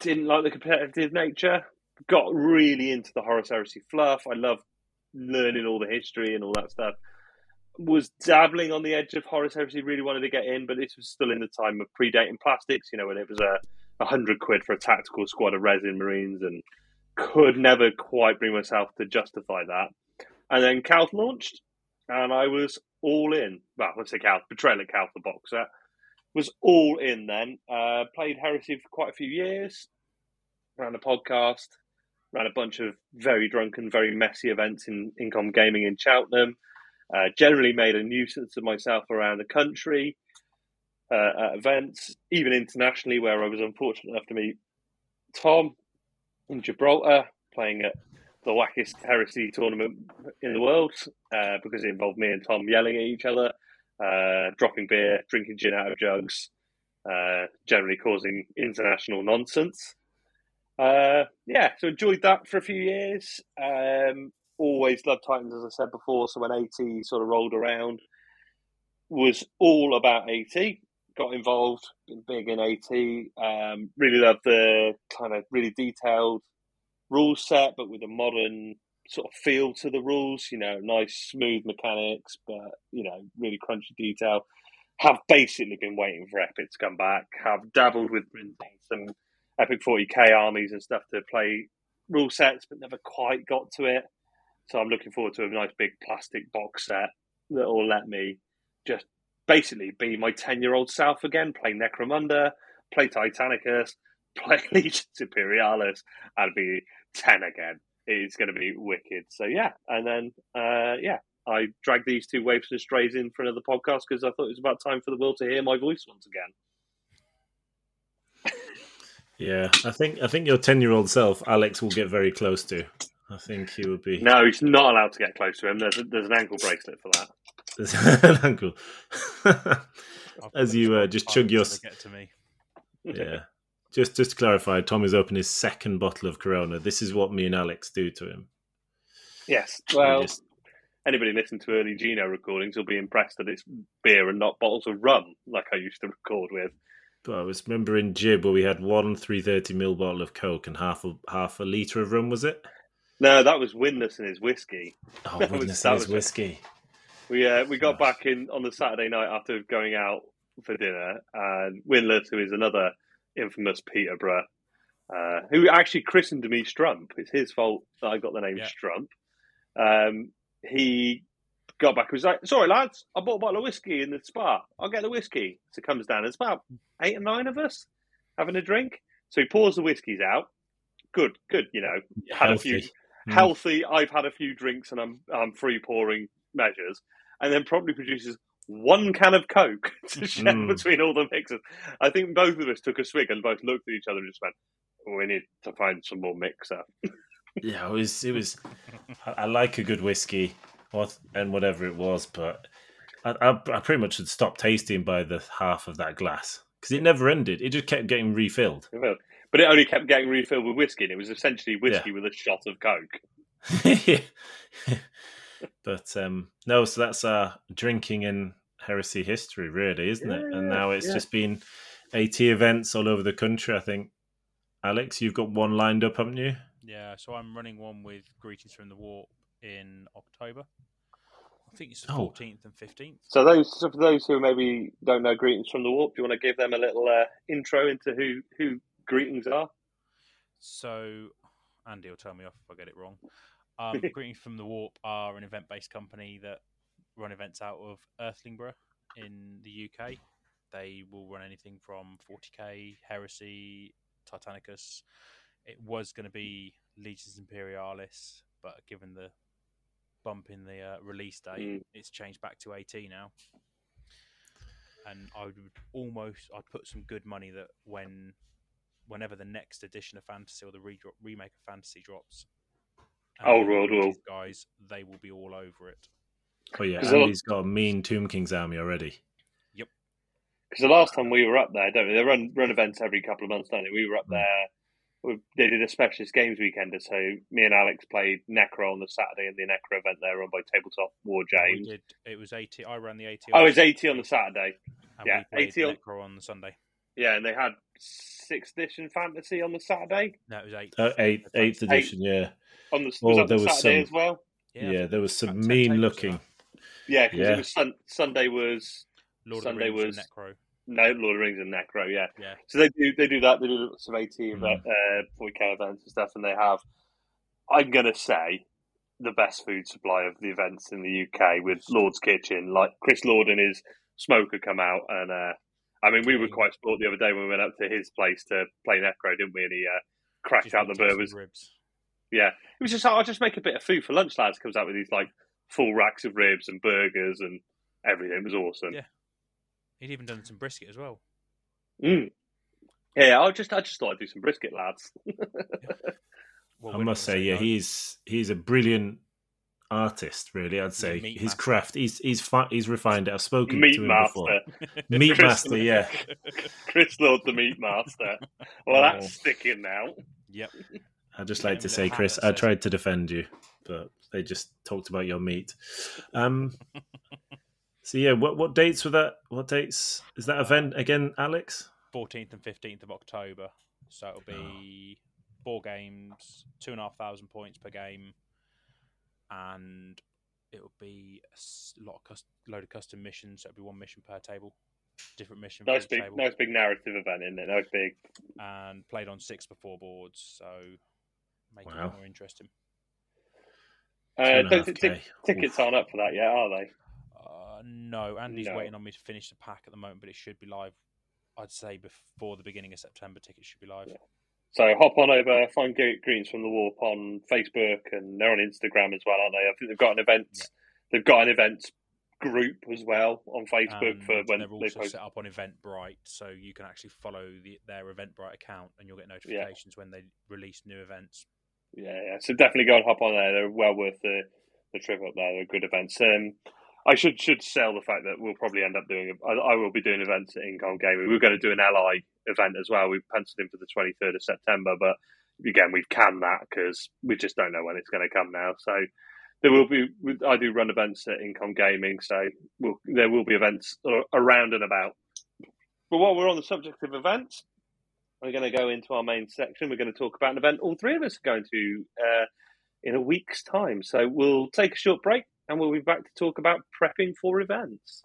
didn't like the competitive nature. Got really into the Horus Heresy fluff. I love learning all the history and all that stuff. Was dabbling on the edge of Horus Heresy, really wanted to get in, but this was still in the time of predating plastics, you know, when it was a, hundred quid for a tactical squad of resin marines and could never quite bring myself to justify that. And then Calth launched and I was all in. Well, let's say Calth, Betrayal at Calth, the box set. Was all in then. Uh, played Heresy for quite a few years. Ran a podcast. Ran a bunch of very drunken, very messy events in Incom Gaming in Cheltenham. Uh, generally made a nuisance of myself around the country uh, at events, even internationally, where I was unfortunate enough to meet Tom in Gibraltar, playing at the wackiest heresy tournament in the world uh, because it involved me and Tom yelling at each other, uh, dropping beer, drinking gin out of jugs, uh, generally causing international nonsense. Uh, yeah, so enjoyed that for a few years. Um, always loved Titans, as I said before. So when AT sort of rolled around, was all about AT. Got involved, been big in AT. Um, really loved the kind of really detailed rule set, but with a modern sort of feel to the rules. You know, nice smooth mechanics, but you know, really crunchy detail. Have basically been waiting for Epic to come back. Have dabbled with some Epic 40k armies and stuff to play rule sets, but never quite got to it. So I'm looking forward to a nice big plastic box set that will let me just basically be my 10 year old self again, play Necromunda, play Titanicus, play Legion Imperialis, and be 10 again. It's going to be wicked. So, yeah. And then, uh, yeah, I dragged these two waves and strays in for another podcast because I thought it was about time for the world to hear my voice once again. Yeah, I think I think your ten year old self, Alex, will get very close to. I think he would be. No, he's not allowed to get close to him. There's a, there's an ankle bracelet for that. There's an ankle. As you uh, just chug your. get to me. Yeah. Just just to clarify, Tom has opened his second bottle of Corona. This is what me and Alex do to him. Yes. We Well, just- anybody listening to early Gino recordings will be impressed that it's beer and not bottles of rum like I used to record with. But I was remembering Jib where we had one 330 ml bottle of Coke and half a half a litre of rum, was it? No, that was Windless and his whiskey. Oh, That was- goodness, that that was was it. whiskey. We uh, we got Gosh. back in on the Saturday night after going out for dinner, and Windless, who is another infamous Peterborough, uh, who actually christened me Strump. It's his fault that I got the name Yeah. Strump. Um, he got back. He was like, "Sorry, lads, I bought a bottle of whiskey in the spa. I'll get the whiskey." So comes down. It's about eight or nine of us having a drink. So he pours the whiskies out. Good, good. You know, had a few Healthy. Mm. healthy. I've had a few drinks and I'm I'm free pouring measures, and then probably produces one can of Coke to share Mm. between all the mixers. I think both of us took a swig and both looked at each other and just went, "We need to find some more mixer." Yeah, it was. It was. I like a good whiskey, what and whatever it was, but I, I, I pretty much had stopped tasting by the half of that glass because it never ended. It just kept getting refilled. But it only kept getting refilled with whiskey, and it was essentially whiskey with a shot of Coke. but um, no, so that's our drinking and heresy history, really, isn't it? And now it's yeah. just been AT events all over the country. I think, Alex, you've got one lined up, haven't you? Yeah, so I'm running one with Greetings from the Warp in October. I think it's the Oh. 14th and 15th. So those so for those who maybe don't know greetings from the warp, do you want to give them a little uh, intro into who who greetings are? So Andy will tell me off if I get it wrong. Um, Greetings from the Warp are an event-based company that run events out of Irthlingborough in the UK. They will run anything from 40k, Heresy, Titanicus. It was going to be Legions Imperialis, but given the bump in the uh, release date, Mm. it's changed back to AT now. And I would almost, I'd put some good money that when whenever the next edition of Fantasy or the re- remake of Fantasy drops, Oh, Andy World and War. his guys, they will be all over it. Oh yeah, a lot- Andy's got a mean Tomb King's army already. Yep. Because the last time we were up there, don't we? They run run events every couple of months, don't they? We were up Mm. there. We- They did a specialist games weekend, so me and Alex played Necro on the Saturday in the Necro event there run by Tabletop War We James. did. It was 80. I ran the 80. Oh, was eighty on the Saturday. and yeah, we 80 on- Necro on the Sunday. Yeah, and they had sixth edition fantasy on the Saturday. No, it was eight. Uh, eighth, eighth Eight. edition, yeah, On the was Oh, that there the was Saturday some- as well. yeah. there was some mean looking. Yeah, because Yeah. it was sun- Sunday was Lord Sunday of the Rings was- and Necro. No Lord of the Rings and Necro. Yeah, Yeah, So they do they do that. They do of AT Mm. uh, 40k events and stuff, and they have. I'm gonna say the best food supply of the events in the UK with Lord's Kitchen. Like Chris Lord and his smoker come out, and uh, I mean we were quite sport the other day when we went up to his place to play Necro, didn't we? And he uh, cracked Just out the burgers. ribs. Yeah, it was just like, I'll just make a bit of food for lunch, lads. Comes out with these like full racks of ribs and burgers and everything. It was awesome. Yeah. He'd even done some brisket as well. Mm. Yeah, I just I just thought I'd do some brisket, lads. Well, I must say, yeah, no. he's he's a brilliant artist. Really, I'd say meat his master. craft. He's he's fi- he's refined it. I've spoken Meat to him master. before. Meat Chris- master, yeah. Chris Lord, the meat master. Well, Oh. that's sticking now. Yep. I'd just like to say, Chris, I tried to defend you, but they just talked about your meat. Um. So yeah, what what dates were that? What dates is that event again, Alex? 14th and 15th of October. So it'll be four games, two and a half thousand points per game, and it'll be a lot of cus- load of custom missions. So it'll be one mission per table, different mission for Nice each big, table, nice big narrative event, in there. it? Nice big. and played on six before boards. So make it Wow. bit more interesting. Uh, and a don't half think K. tic- tickets Oof. aren't up for that yet, are they? Uh, no, Andy's No. waiting on me to finish the pack at the moment, but it should be live. I'd say before the beginning of September, tickets should be live. Yeah. So hop on over, find Ge- Greens from the Warp on Facebook, and they're on Instagram as well, aren't they? I think they've got an event. Yeah. They've got an events group as well on Facebook And for when they're they also post. set up on Eventbrite, so you can actually follow the, their Eventbrite account, and you'll get notifications when they release new events. Yeah, yeah. So definitely go and hop on there. They're well worth the the trip up there. They're good events. Um, I should should sell the fact that we'll probably end up doing. I, I will be doing events at Incom Gaming. We're going to do an ally event as well. We've penciled in for the twenty third of September, but again, we've canned that because we just don't know when it's going to come now. So there will be. I do run events at Incom Gaming, so we'll, there will be events around and about. But while we're on the subject of events, we're going to go into our main section. We're going to talk about an event all three of us are going to uh, in a week's time. So we'll take a short break and we'll be back to talk about prepping for events.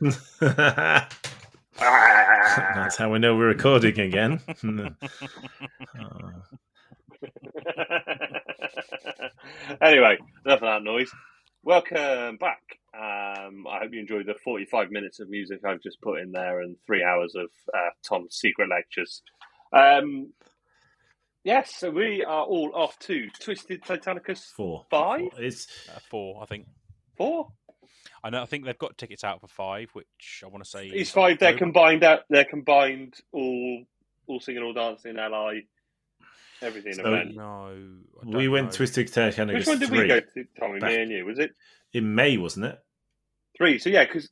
That's how we know we're recording again. Anyway, enough of that noise. Welcome back. Um, I hope you enjoyed the 45 minutes of music I've just put in there and three hours of uh, Tom's secret lectures. Um, yes, so we are all off to Twisted Titanicus four. Five? Four. It's Uh, four, I think. 4. I know. I think they've got tickets out for five, which I want to say is five. They're October. combined out. They're combined. All, all singing, all dancing, li, everything. So- event. No, I we don't went know. Twisted Titanic Which one did three we go to, Tommy? Back- Me and you. Was it in May, wasn't it? three? So yeah, because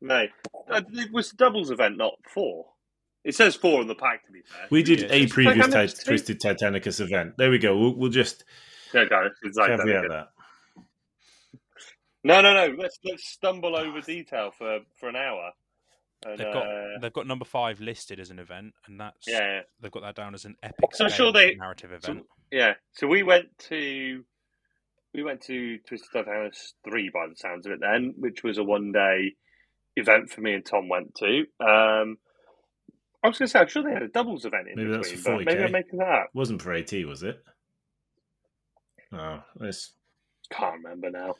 May uh, it was the doubles event, not four. It says four on the pack. To be fair, We did Yeah, a it's- previous Titanicus ti- two. Twisted Titanicus event. There we go. We'll, we'll just yeah, go. It's like caveat that. that. No, no, no. Let's let's stumble over detail for for an hour. And, They've got uh, they've got number five listed as an event, and that's yeah, they've got that down as an epic. So I'm sure they- narrative so- event. yeah. So we went to we went to Twisted Titanicus three by the sounds of it then, which was a one day event for me and Tom went to. Um, I was going to say, I'm sure they had a doubles event in Maybe that's between, for but maybe 40K. I'm making that up. Wasn't for AT, was it? Oh, it's Can't remember now.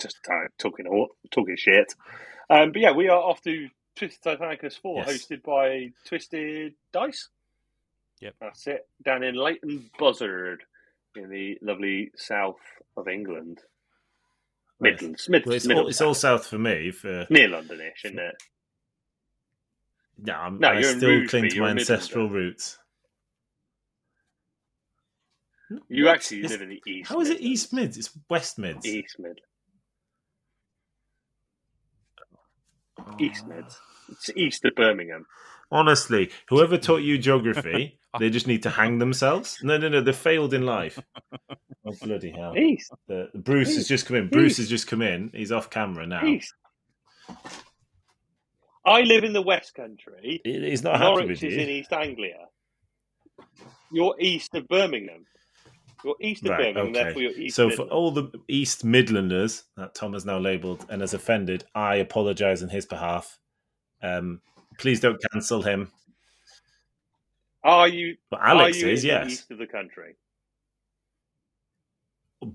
Just uh, talking all, talking shit. Um, but yeah, we are off to Twisted Titanicus four, Yes. hosted by Twisted Dice. Yep. that's it. Down in Leighton Buzzard, in the lovely south of England, Midlands, Mid, well, it's, all, it's all south for me. For near Londonish, isn't it? yeah, I'm, No, I still cling to my ancestral roots. You What? actually It's- live in the east. How is it East Mids? It's West Mids. East Mid. East Mids. Ah. It's east of Birmingham. Honestly, whoever taught you geography, they just need to hang themselves. No, no, no. They failed in life. Oh bloody hell! East. The, Bruce has just come in. Bruce has just come in. He's off camera now. East. I live in the West Country. He's not happy Norwich with is in. East Anglia. You're east of Birmingham. You're east of Right, Birmingham, okay. therefore you're east. So for all the East Midlanders that Tom has now labelled and has offended, I apologise on his behalf. Um, please don't cancel him. are you? But Alex are you is in the yes. east of the country.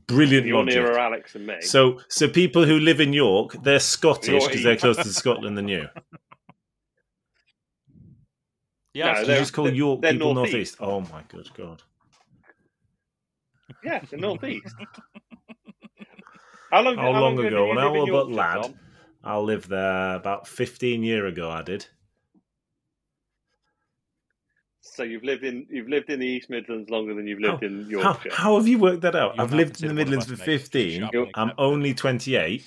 Brilliant You're logic. nearer Alex and me. So, so people who live in York, they're Scottish because they're closer to Scotland than you. Yeah, No, so So you they're- just call they're- York they're people northeast. northeast. Oh my good god! yeah, the northeast. How long? How how long have ago? you When I was a lad, Tom? I lived there about fifteen year ago. I did. So you've lived in you've lived in the East Midlands longer than you've lived in Yorkshire. how have you worked that out? You're I've lived in the Midlands for fifteen. Shut up, You're- mate. I'm only twenty eight.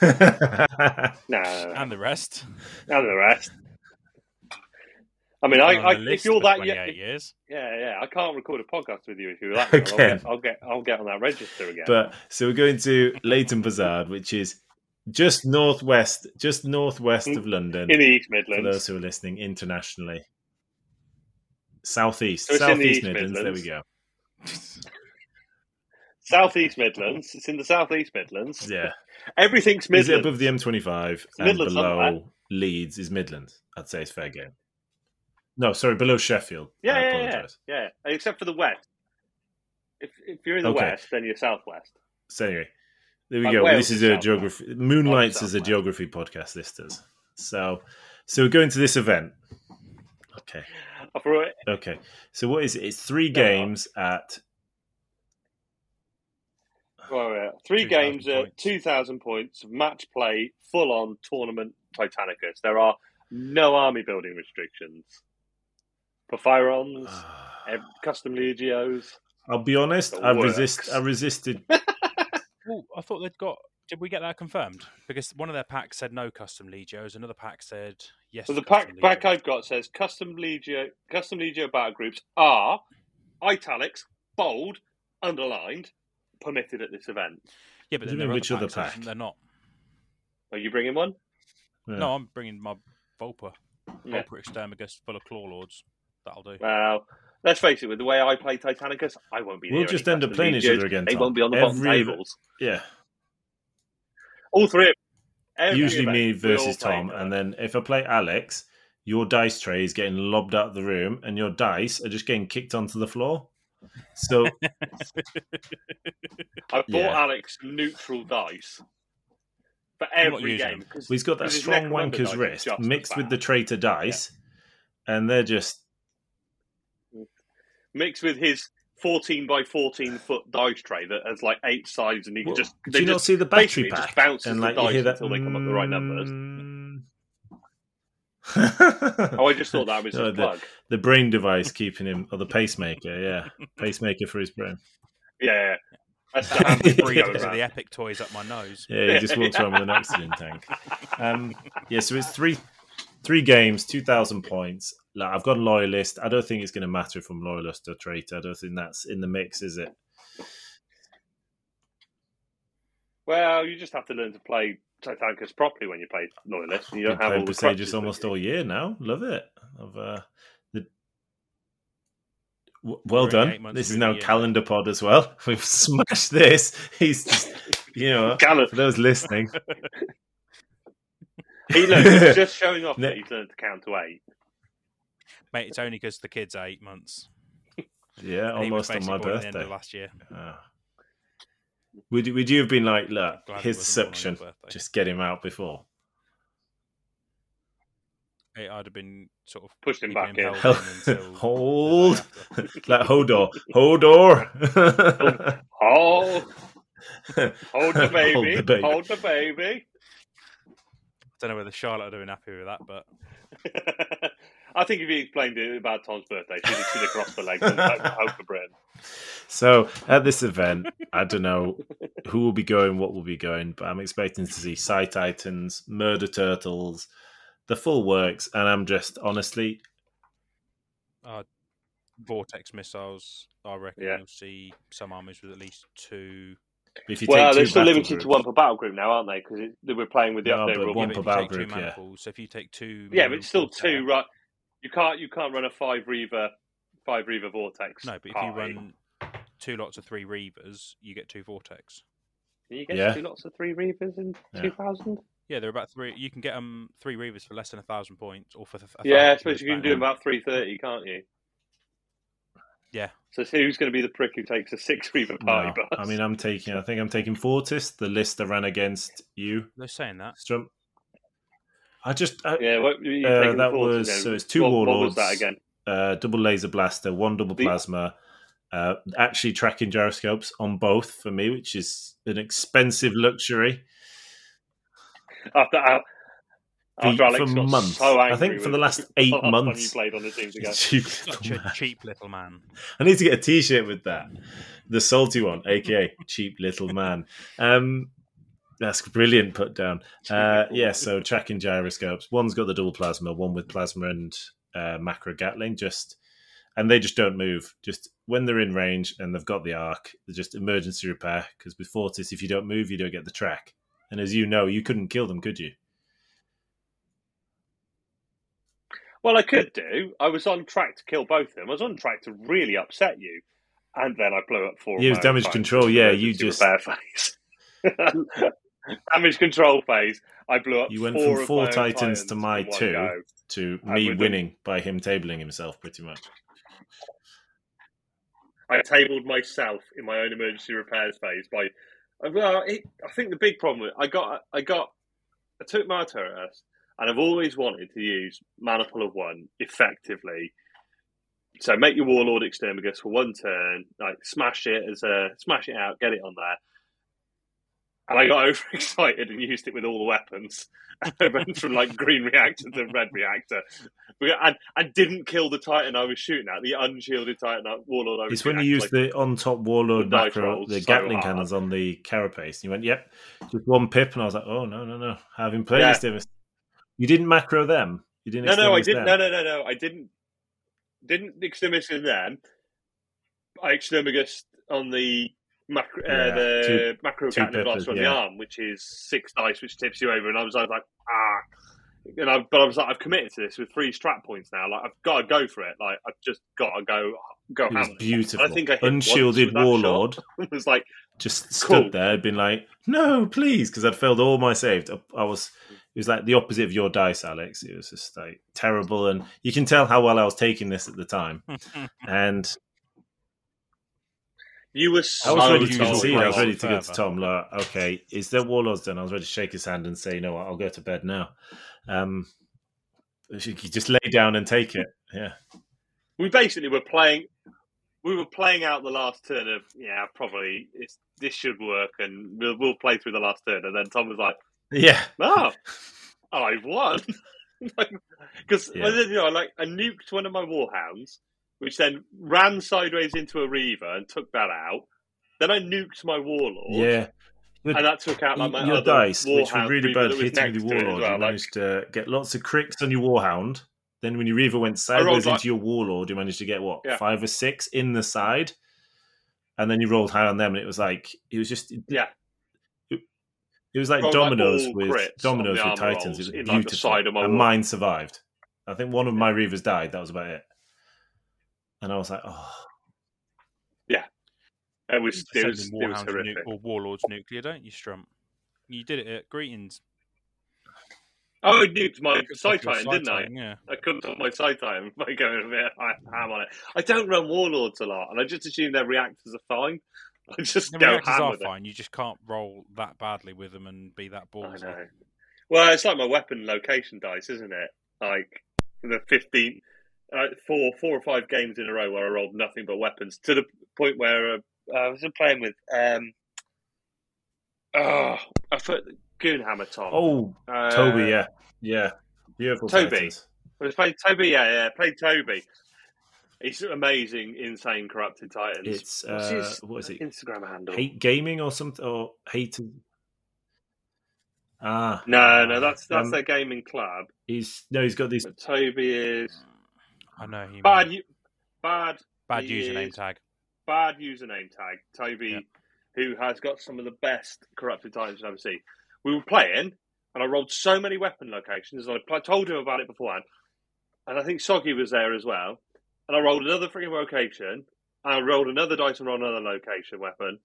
No, and the rest. and the rest. I mean, I, I if you're that 28 young, years. yeah, yeah, I can't record a podcast with you if you're that. young. I'll, Again. get, I'll get I'll get on that register again. But so we're going to Leighton Buzzard, which is just northwest, just northwest mm. of London. in the East Midlands. For those who are listening internationally, southeast, So it's the southeast East Midlands. There we go. Southeast Midlands. It's in the Southeast Midlands. Yeah. Everything's Is Midlands. it above the M25 and Midlands, below Leeds is Midlands? I'd say it's fair game. No, sorry, below Sheffield. Yeah, I yeah, yeah, yeah. Except for the west. If if you're in the Okay. west, then you're southwest. So anyway, there we go. This is a geography. Moonlights is a geography podcast. This does. So, so we're going to this event. Okay. I thought it- Okay. So what is it? It's three games at. well, yeah. Three 2,000 games at 2,000 points, match play, full on tournament Titanicus. There are no army building restrictions. For firearms, ah. custom legios. I'll be honest. I resist. I resisted. Oh, I thought they'd got. Did we get that confirmed? Because one of their packs said no custom legios, another pack said yes. So the pack, custom pack. I've got says custom legio, custom legio battle groups are italics, bold, underlined, permitted at this event. Yeah, but then there which other packs that pack? They're not. Are you bringing one? Yeah. No, I'm bringing my Vulpa. Yeah. Vulpa Exterminus full of claw lords. That'll do. Well, let's face it. With the way I play Titanicus, I won't be. We'll just end up playing each other again, They Tom. won't be on the bottom tables. Yeah. All three. Usually me versus Tom, and then if I play Alex, your dice tray is getting lobbed out of the room, and your dice are just getting kicked onto the floor. So I bought Yeah. Alex neutral dice for every game. 'cause- he's got that strong wanker's wrist mixed with the traitor dice, and they're just mixed with his 14 by 14 foot dice tray that has like eight sides, and he Well, can just do they you not just see the battery basically just bounces and the like you dice hear that until they come up the right numbers. mm. Oh, I just thought that was No, his the, plug. the brain device keeping him, or the pacemaker, yeah, pacemaker for his brain. Yeah, yeah. That's the Yeah. hand because of the epic toys up my nose. Yeah, he just walks around with an oxygen tank. Um, yeah, so it's three three games, two thousand points. Like, I've got a loyalist. I don't think it's going to matter if I'm loyalist or traitor. I don't think that's in the mix, is it? Well, you just have to learn to play Titanicus properly when you play Loyalist. And you don't have all playing the almost all year now. Love it. I've uh, the w- well We're done. This is now year. calendar pod as well. We've smashed this. He's just, you know, Callum, for those listening, he, look, he's just showing off Ne- that he's learned to count to eight. Mate, it's only because the kid's are eight months. yeah, and he was almost on basically my born at the end birthday. of last year. Ah. Would you, would you have been like, look, Glad he his wasn't born on suction, your birthday. just get him out before? Hey, I'd have been sort of Pushed him keeping back in. held until the Hold, day after. like Hodor, Hodor. Oh, hold the baby. Hold the baby. Hold the baby. don't know whether Charlotte would have been happy with that, but I think if he explained it about Tom's birthday, she'd have she'd crossed the legs and hope, hope for Britain. So at this event, I don't know who will be going, what will be going, but I'm expecting to see Psi Titans, Murder Turtles, the full works, and I'm just honestly, uh, vortex missiles. I reckon Yeah. you'll see some armies with at least two. If you Well, take they're still limited groups, to one per battle group now, aren't they? Because they were playing with the No, update rule. one yeah, per but if you battle group, yeah. maniples, so if you take two, Yeah, but it's still vortex- two, right? You can't you can't run a five reaver five reaver vortex. No, but if you run two lots of three reavers, you get two vortex. Can you get Yeah. two lots of three reavers in Yeah. two thousand? Yeah, they're about three. You can get um three reavers for less than a thousand points, or for. th- a Yeah, I thousand suppose you can do about three thirty, can't you? Yeah. So who's going to be the prick who takes a six reaver party no, bus? I mean, I'm taking, I think I'm taking Fortis, the list I ran against you, They're saying that. Strump. I just, I, yeah, what, you Uh, taking that forwards was- again? so it's two what, What was warlords. that again? uh, double laser blaster, one double The- plasma. Uh, actually, tracking gyroscopes on both for me, which is an expensive luxury. After, Al- after For- Alex for months. so I think for the last eight months. you played on the team together. Cheap Such little a man. cheap little man. I need to get a T-shirt with that, the salty one, aka cheap little man. Um, that's brilliant. Put down. Uh, yeah, so tracking gyroscopes. One's got the dual plasma, one with plasma and uh, macro Gatling. Just and they just don't move. Just when they're in range and they've got the arc, they're just emergency repair. Because with Fortis, if you don't move, you don't get the track. And as you know, you couldn't kill them, could you? Well, I could do. I was on track to kill both of them. I was on track to really upset you. and then I blew up four. It was of my own damage control, yeah, you just- repair phase. damage control phase. I blew up. You went four from four Titans to my two. go. to me winning by him tabling himself, pretty much. I tabled myself in my own emergency repairs phase by. Well, it, I think the big problem with I got, I got, I took my turret and I've always wanted to use Maniple of One effectively. So make your Warlord Exterminus for one turn, like smash it as a smash it out, get it on there. And I got overexcited and used it with all the weapons. I went from like green reactor to red reactor. And I didn't kill the Titan I was shooting at, the unshielded Titan Warlord I was It's when you use like, the on top warlord the macro, the Gatling cannons on the carapace. And you went, yep, just one pip. And I was like, oh, no, no, no. Having played Yeah. this, you didn't macro them. You didn't No, no, I didn't. them. No, no, no, no. I didn't. Didn't exterminate them. I exterminate on the macro, Yeah, uh, the two- macro cannon blast yeah. the arm, which is six dice, which tips you over. And I was, like, ah. And I, but I was like, I've committed to this with three strat points now. Like, I've got to go for it. Like, I've just got to go, go It was beautiful. I think I hit Unshielded warlord was like, just stood Cool. there, been like, no, please, because I'd failed all my saved. I was, it was like the opposite of your dice, Alex. It was just like terrible, and you can tell how well I was taking this at the time. And you were I was ready you to told concede. I was ready to go to. Tom. Like, okay, is there warlords done? I was ready to shake his hand and say, you no, I'll go to bed now. Um, you just lay down and take it. Yeah. we basically were playing we were playing out the last turn of yeah probably it's, this should work and we'll, we'll play through the last turn and then tom was like Yeah. Ah, oh i've won because Yeah. you know I like i nuked one of my warhounds which then ran sideways into a reaver and took that out then i nuked my warlord Yeah. and that took out like my your other dice, which were really bad hitting the to it as warlord, well, you like- managed to get lots of cricks on your warhound. Then when your reaver went sideways like- into your warlord, you managed to get what Yeah. five or six in the side, and then you rolled high on them, and it was like it was just yeah was like Rolled dominoes all with dominoes with titans. rolls It was in, like, beautiful, side of my and wall. mine survived. I think one of my reavers died. That was about it. And I was like, oh, it was it was, it was Warhounds nu- or Warlords nuclear, don't you, Strump? You did it at Greetings. oh i nuked my side Your titan didn't i Yeah. I couldn't put my side time by going a bit ham on it. I don't run warlords a lot, and I just assume their reactors are fine. I just The go reactors ham are with fine. You just can't roll that badly with them and be that it. I know. Well, it's like my weapon location dice, isn't it? Like in the fifteen, uh, four, four or five games in a row where I rolled nothing but weapons to the point where uh, I was playing with. Um, oh, I put Goonhammer Tom. oh, Uh, Toby, yeah, yeah, beautiful. Toby. Titans. I was playing Toby. Yeah, yeah, played Toby. He's amazing, insane, corrupted titans. It's What's uh, his what is it? Instagram handle? Hate gaming or something or hate. Ah, No, no, that's that's um, their gaming club. He's no, he's got these. But Toby is I know. You bad, mean. u- bad, Bad he username is- tag. bad username tag. Toby, Yeah. who has got some of the best corrupted titans I've ever seen. We were playing, and I rolled so many weapon locations. And I told him about it beforehand, and I think Soggy was there as well. And I rolled another freaking location. And I rolled another dice and rolled another location weapon.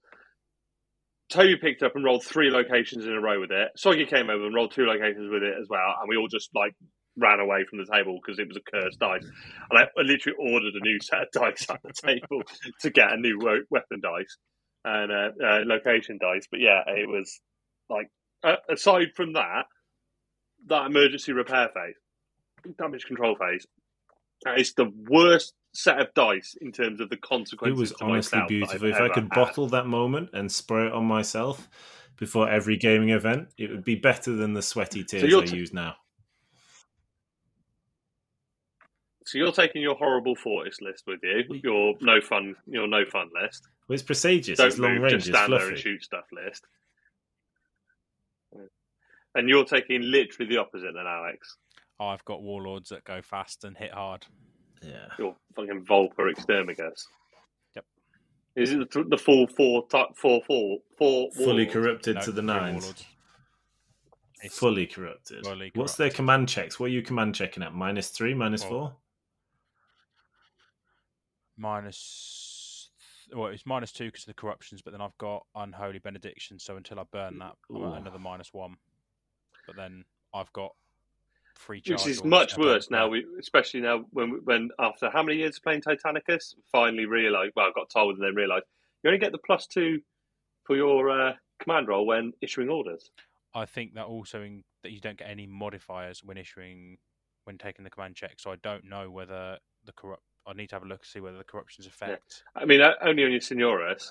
Toby picked up and rolled three locations in a row with it. Soggy came over and rolled two locations with it as well, and we all just like ran away from the table because it was a cursed dice. And I, literally ordered a new set of dice at the table to get a new weapon dice and uh, uh, location dice. But yeah, it was like uh, aside from that, that emergency repair phase, damage control phase, that is the worst set of dice in terms of the consequences. It was honestly beautiful. If I could had. bottle that moment and spray it on myself before every gaming event, it would be better than the sweaty tears I t- use now. So you're taking your horrible Fortis list with you, your no fun, your no fun list. Well, it's prestigious. Don't it's long move, range. just It's stand there and shoot stuff list. And you're taking literally the opposite then, Alex. Oh, I've got warlords that go fast and hit hard. Yeah. Your fucking Vulpa Exterminus. Yep. Is it the, the full four, ti- four, four, four Fully warlords? corrupted No, to the three nines. warlords. It's- Fully corrupted. Fully What's their command checks? What are you command checking at? Minus three, minus Well, four? minus well, it's minus two because of the corruptions, but then I've got unholy benediction. So until I burn that, I'm Ooh. at another minus one. But then I've got free Which is much worse now, we, especially now when when after how many years of playing Titanicus, finally realised. Well, I got told and then realised you only get the plus two for your uh, command roll when issuing orders. I think that also in, that you don't get any modifiers when issuing when taking the command check. So I don't know whether the corrupt. I need to have a look to see whether the corruptions affect. I mean, uh, only on your Signoris.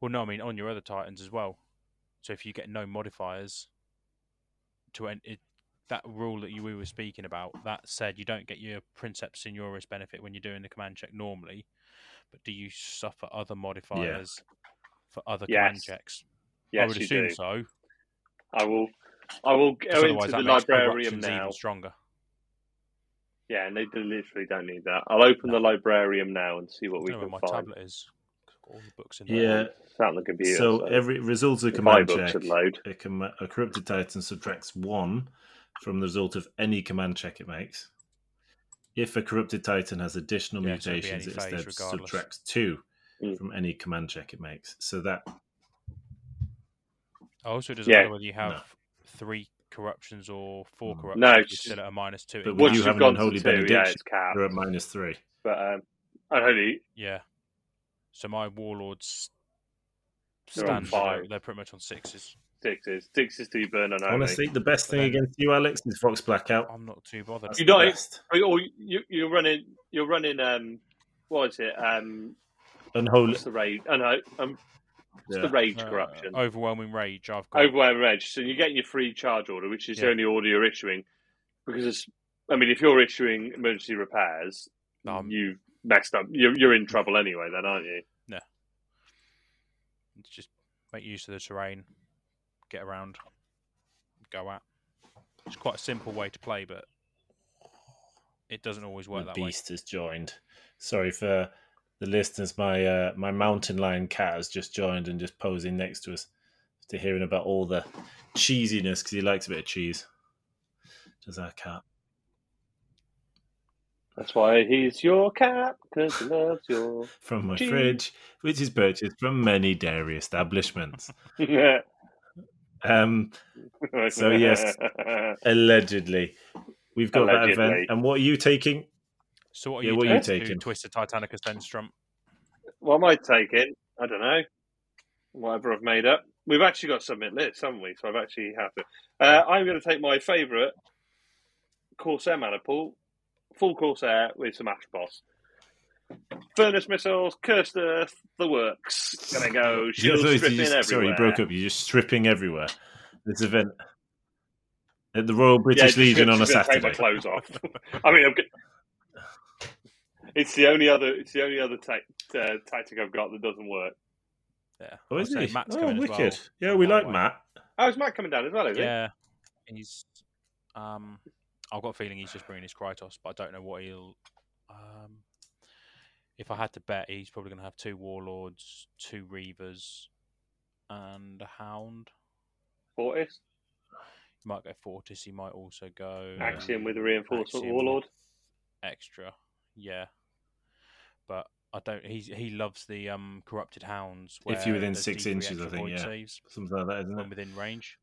Well, no, I mean on your other titans as well. So if you get no modifiers to en- it, that rule that you we were speaking about, that said you don't get your Princeps Signoris benefit when you're doing the command check normally, but do you suffer other modifiers for other command checks? Yes. checks? I would assume do. so. I will. I will 'cause go into the that librarium now. even stronger. Yeah, and they literally don't need that. I'll open the librarium now and see what I we don't know can where my find. tablet is. 'cause all the books in there. Yeah. It's out on the computer. So every result of a command check, should load. a, com- a corrupted titan subtracts one from the result of any command check it makes. If a corrupted titan has additional Yeah, so it'd be mutations, any it instead regardless. subtracts two Mm. from any command check it makes. So that Also, doesn't Yeah. matter whether you have No. three corruptions or four corruptions? No, you're it's still just- at a minus two. But It would Once you you've have an gone to unholy two, yeah, benediction? it's capped. you're at minus three. But um, unholy, Yeah. So my warlords They're on stand. five. They're, they're pretty much on sixes. Sixes. Sixes do burn unholy. Honestly, the best thing then- against you, Alex, is Vox Blackout. I'm not too bothered. You the don't- best. Or you, you're running. You're running. Um, what is it? Um, Unholy. what's the rage? Unho- um, what's Yeah. the rage Uh, corruption? overwhelming rage. I've got. Overwhelming rage. So you're getting your free charge order, which is the only order you're issuing. Because it's, I mean, if you're issuing emergency repairs, Um, you've messed up. You're, you're in trouble anyway, then, aren't you? It's just make use of the terrain, get around, go out. It's quite a simple way to play, but it doesn't always work the that way. beast has joined. Sorry for the listeners. My uh, my mountain lion cat has just joined and just posing next to us to hearing about all the cheesiness because he likes a bit of cheese. Does our cat? That's why he's your cat, because he loves your. From my Cheese. fridge, which is purchased from many dairy establishments. yeah. Um, So, yes. allegedly, we've got that event. And what are you taking? So what are Yeah, you what are you taking? to taking? Twisted Titanicus then, Strump? What am I taking? I don't know. Whatever I've made up. We've actually got submit lists, haven't we? So I've actually have to. Uh, I'm going to take my favourite Corsair maniple, full Corsair with some Ash Boss. Furnace missiles, cursed earth, the works. Gonna go shield You're- stripping just- everywhere. sorry, you broke up. You're just stripping everywhere. This event at the Royal British just Legion on a Saturday. Take my clothes off. I mean, I'm, g- it's the only other. It's the only other ta- uh, tactic I've got that doesn't work. Yeah. Oh, I'd is he? Matt's oh, coming wicked. well. Yeah, we By like way. Matt. Oh, is Matt coming down as well? Is he? Yeah, he's. Um, I've got a feeling he's just bringing his Krytos, but I don't know what he'll. Um, if I had to bet, he's probably going to have two Warlords, two Reavers, and a Hound. Fortis. He might go Fortis. He might also go Axiom with a reinforcement Axiom warlord. extra. Yeah, but I don't. He's he loves the um corrupted hounds. If you're within six inches, I extra think, yeah. saves Something like that, isn't when it? within range.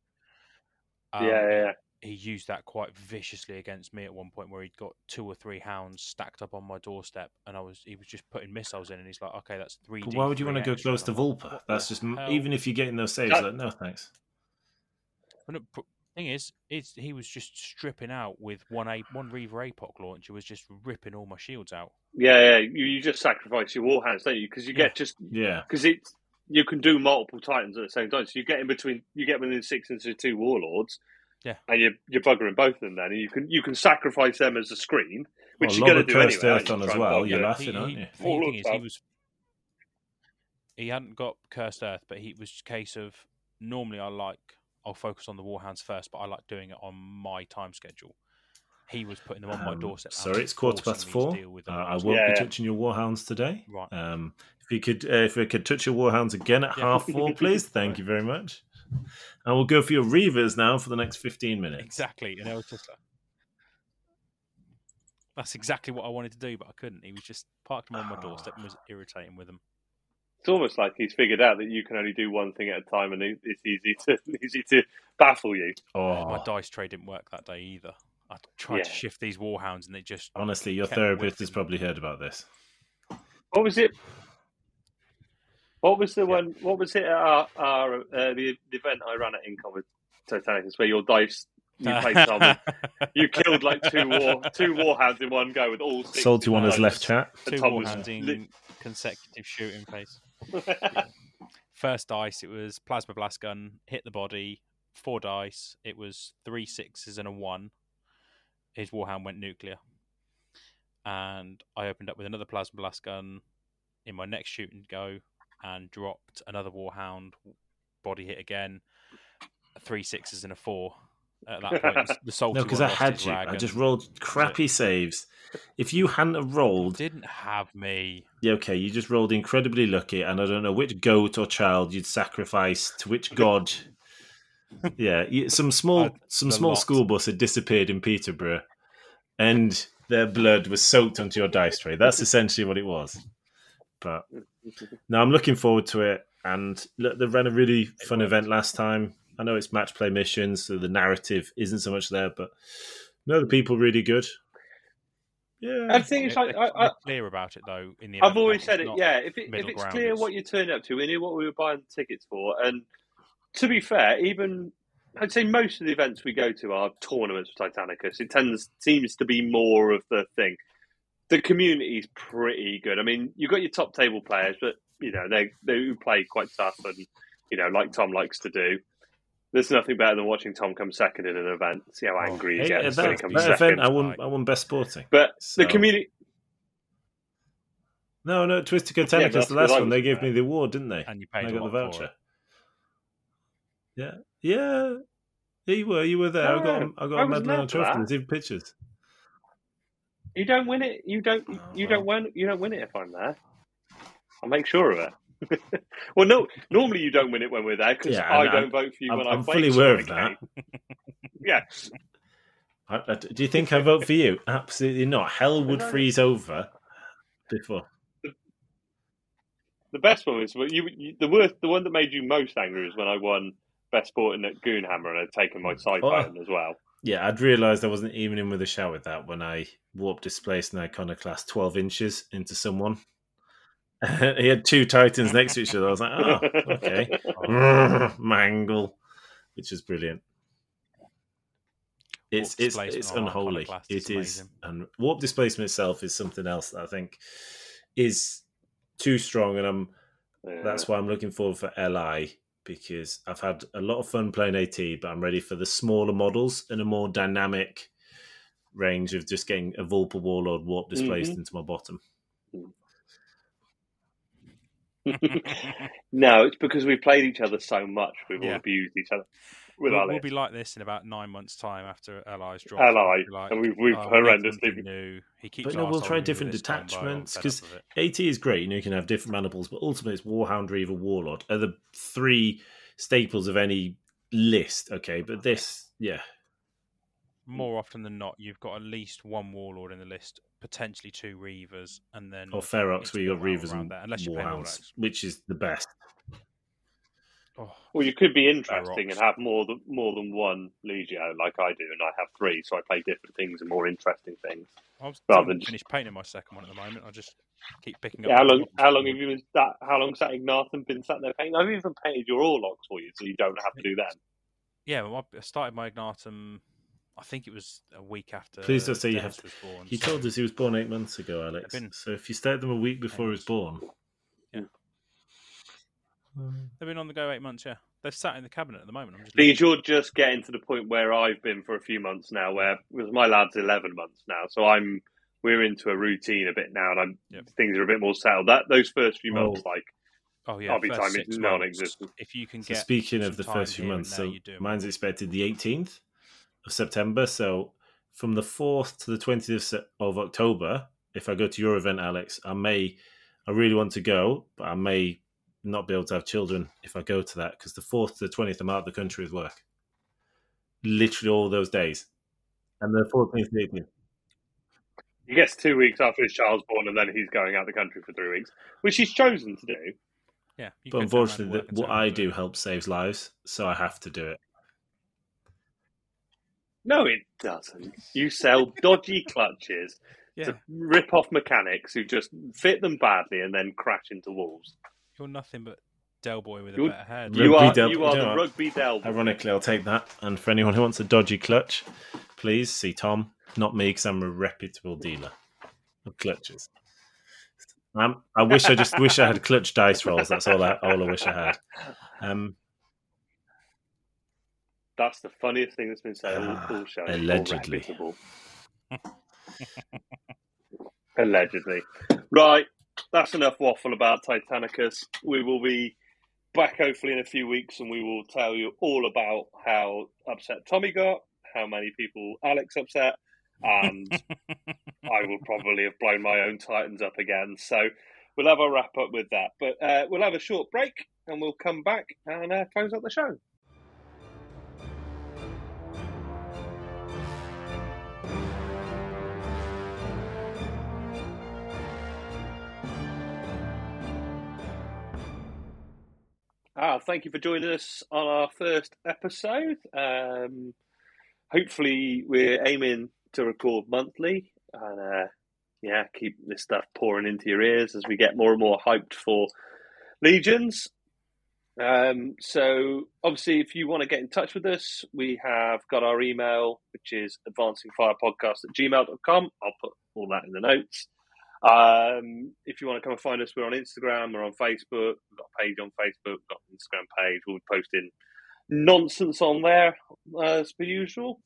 yeah, Um, yeah, yeah. He used that quite viciously against me at one point where he'd got two or three hounds stacked up on my doorstep and I was he was just putting missiles in and he's like, Okay, that's three But why would you want to go close to Vulpa? What That's just hell? even if you're getting those saves. That- Like, no, thanks. But no, thing is, it's he was just stripping out with one a one Reaver APOC launcher was just ripping all my shields out. Yeah, yeah. You, you just sacrifice your warhounds, don't you? Because you Yeah. get just Yeah, because it's you can do multiple titans at the same time. So you get in between, you get within six inches of two warlords. Yeah. and you're you're buggering both of them then, and you can you can sacrifice them as a screen, which well, you're going to do anyway. earth on as well. You're laughing, he, aren't you? the Warlord he was he hadn't got cursed earth, but he was a case of normally I like I'll focus on the warhounds first, but I like doing it on my time schedule. He was putting them on my Um, doorstep. sorry, it's quarter past forcing me to four. Uh. I won't Yeah, be yeah. touching your warhounds today. Right. Um, if you could, uh, if we could touch your warhounds again at Yeah. half four, please. Thank you very much. And we'll go for your reavers now for the next fifteen minutes. Exactly, and I was just like, that's exactly what I wanted to do, but I couldn't. He was just parked them on my ah. doorstep and was irritating with him. It's almost like he's figured out that you can only do one thing at a time, and it's easy to easy to baffle you. Oh, my dice tray didn't work that day either. I tried to shift these warhounds and they just honestly, your therapist has probably heard about this. What was it? What was the one? What was it at our, our uh, the, the event I ran at Incom with Titanicus, where your dice you played Tom, you killed like two war two warhounds in one go with all six. Salty one has left chat. And two Tom warhounds in lit- consecutive shooting phase. First dice, it was plasma blast gun, hit the body. Four dice, it was three sixes and a one. His warhound went nuclear, and I opened up with another plasma blast gun in my next shoot and go, and dropped another warhound. Body hit again. Three sixes and a four. At that point, the- the salty No, because I had you. rag I just rolled crappy saves. If you hadn't have rolled, didn't have me. yeah, okay, you just rolled incredibly lucky, and I don't know which goat or child you'd sacrifice to which god. yeah, some small, Uh, some small lot. school bus had disappeared in Peterborough, and their blood was soaked onto your dice tray. That's essentially what it was. But no, I'm looking forward to it. And look, they ran a really fun worked. event last time. I know it's match play missions, so the narrative isn't so much there, but no, the people really good. Yeah, And the thing is, like, I, I, they're clear about it though. In the I've event, always said it. Yeah, if it, if it's ground clear is- what you're turning up to, we knew what we were buying tickets for. And to be fair, even I'd say most of the events we go to are tournaments for Titanicus. It tends seems to be more of the thing. The community's pretty good. I mean, you've got your top table players, but you know they they play quite tough, and you know like Tom likes to do. There's nothing better than watching Tom come second in an event. See how Oh, angry he gets at when he comes that second. event, I won. I won best sporting. but So- the community, No, no, Twisted Yeah, but Titanicus, the last one, they gave me the award, didn't they? and you And paid I a got the lot for voucher. it. Yeah, yeah, yeah. You were, you were there. I got, No, I got I a medal and a there for trophy. that. There's even pictures. You don't win it. You don't. Oh, you well. don't win. You don't win it if I'm there. I'll make sure of it. well, no. Normally, you don't win it when we're there because Yeah, I don't I'm- vote for you I'm, when I'm I play. fully aware of that. Yes. I, I- do you think I vote for you? Absolutely not. Hell would freeze over before. The best one was well, you, you. The worst. The one that made you most angry was when I won best sporting at Goonhammer and I'd taken my hmm. side Oh. button as well. Yeah, I'd realised I wasn't even in with a shout with that when I warp displaced an iconoclast 12 inches into someone. he had two titans next to each other. I was like, oh, okay. Mangle, which is brilliant. It's Warp it's it's unholy. It is is, and warp displacement itself is something else that I think is too strong, and I'm Yeah. that's why I'm looking forward for LI because I've had a lot of fun playing AT, but I'm ready for the smaller models and a more dynamic range of just getting a Vulpa Warlord warp displaced Mhm. into my bottom. no, it's because we played each other so much. We've all Yeah. abused each other with we'll, our we'll be like this in about nine months' time after Allies drop. Ally, Like, and we've we've oh, we need something horrendously. new. He keeps But no, we'll try different this combo, I'm detachments, fed 'cause- up with it. AT is great, and you can have different maniples, but ultimately it's Warhound, Reaver, Warlord are the three staples of any list. Okay, but this, yeah, more often than not, you've got at least one warlord in the list, potentially two reavers, and then or Ferox, it's where you got Reavers and that, unless you play Warhounds, Mordax. which is the best. Oh, Well, you could be interesting and have more than more than one Legio, like I do, and I have three, so I play different things and more interesting things. I'm Rather not than just- finished painting my second one at the moment. I just keep picking up. Yeah, how long? How long have you been that? How long's that Ignatum been sat there painting? I've even painted your Orlocks for you, so you don't have to do them. Yeah, well, I started my Ignatum. I think it was a week after. Please don't say you have- born, He so- told us he was born eight months ago, Alex. been- So if you stayed them a week before he was born, Yeah. Mm. They've been on the go eight months. Yeah, they've sat in the cabinet at the moment. I'm just Thing is, you're just getting to the point where I've been for a few months now, where because my lad's eleven months now, so I'm we're into a routine a bit now, and I'm Yep. things are a bit more settled. That those first few oh. months, Oh. like Oh yeah, I'll be time six is non-existent. If you can So get speaking of the first few months, so you do. mine's expected the 18th of September. So from the 4th to the 20th of October, if I go to your event, Alex, I may, I really want to go, but I may not be able to have children if I go to that because the 4th to the 20th, I'm out of the country with work. Literally all those days. And the 14th to 18th. he gets two weeks after his child's born, and then he's going out of the country for three weeks, which he's chosen to do. Yeah, But could turn around and unfortunately, the, what I do helps saves lives, so I have to do it. No, it doesn't. You sell dodgy clutches Yeah, to rip off mechanics who just fit them badly and then crash into walls. You're nothing but Del Boy with a You're- better head. You Rugby are del- you are you know the what? rugby delver. Ironically, I'll take that. And for anyone who wants a dodgy clutch, please see Tom, not me, because I'm a reputable dealer of clutches. Um, I wish I just wish I had clutch dice rolls. That's all I, all I wish I had. Um, That's the funniest thing that's been said all, the all show. allegedly. Allegedly. Right, that's enough waffle about Titanicus. We will be back hopefully in a few weeks and we will tell you all about how upset Tommy got, how many people Alex upset, and I will probably have blown my own Titans up again. So we'll have a wrap up with that. But uh, we'll have a short break and we'll come back and uh, close out the show. Ah, thank you for joining us on our first episode. Um, hopefully, we're aiming to record monthly and uh, yeah, keep this stuff pouring into your ears as we get more and more hyped for Legions. Um, so, obviously, if you want to get in touch with us, we have got our email, which is advancingfirepodcast at gmail.com. I'll put all that in the notes. Um, if you want to come and find us, we're on Instagram, we're on Facebook, we've got a page on Facebook, we've got an Instagram page, we'll be posting nonsense on there as per usual.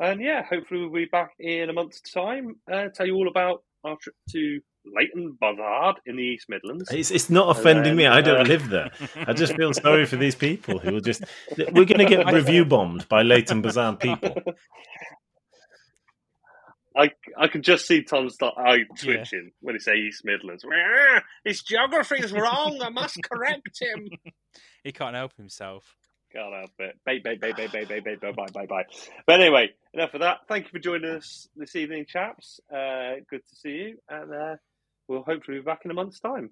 And yeah, hopefully we'll be back in a month's time, uh, tell you all about our trip to Leighton Buzzard in the East Midlands. it's, it's not offending then, me. I don't uh, live there. I just feel sorry for these people who will just. We're going to get review bombed by Leighton Buzzard people. I I can just see Tom's eye twitching when he say East Midlands. "Ah, His geography is wrong. I must correct him. he can't help himself. Can't help it. Bye, bye, bye, bye, bye, bye, bye, bye, bye, bye, bye. But anyway, enough of that. Thank you for joining us this evening, chaps. Uh, good to see you, and uh, we'll hopefully be back in a month's time.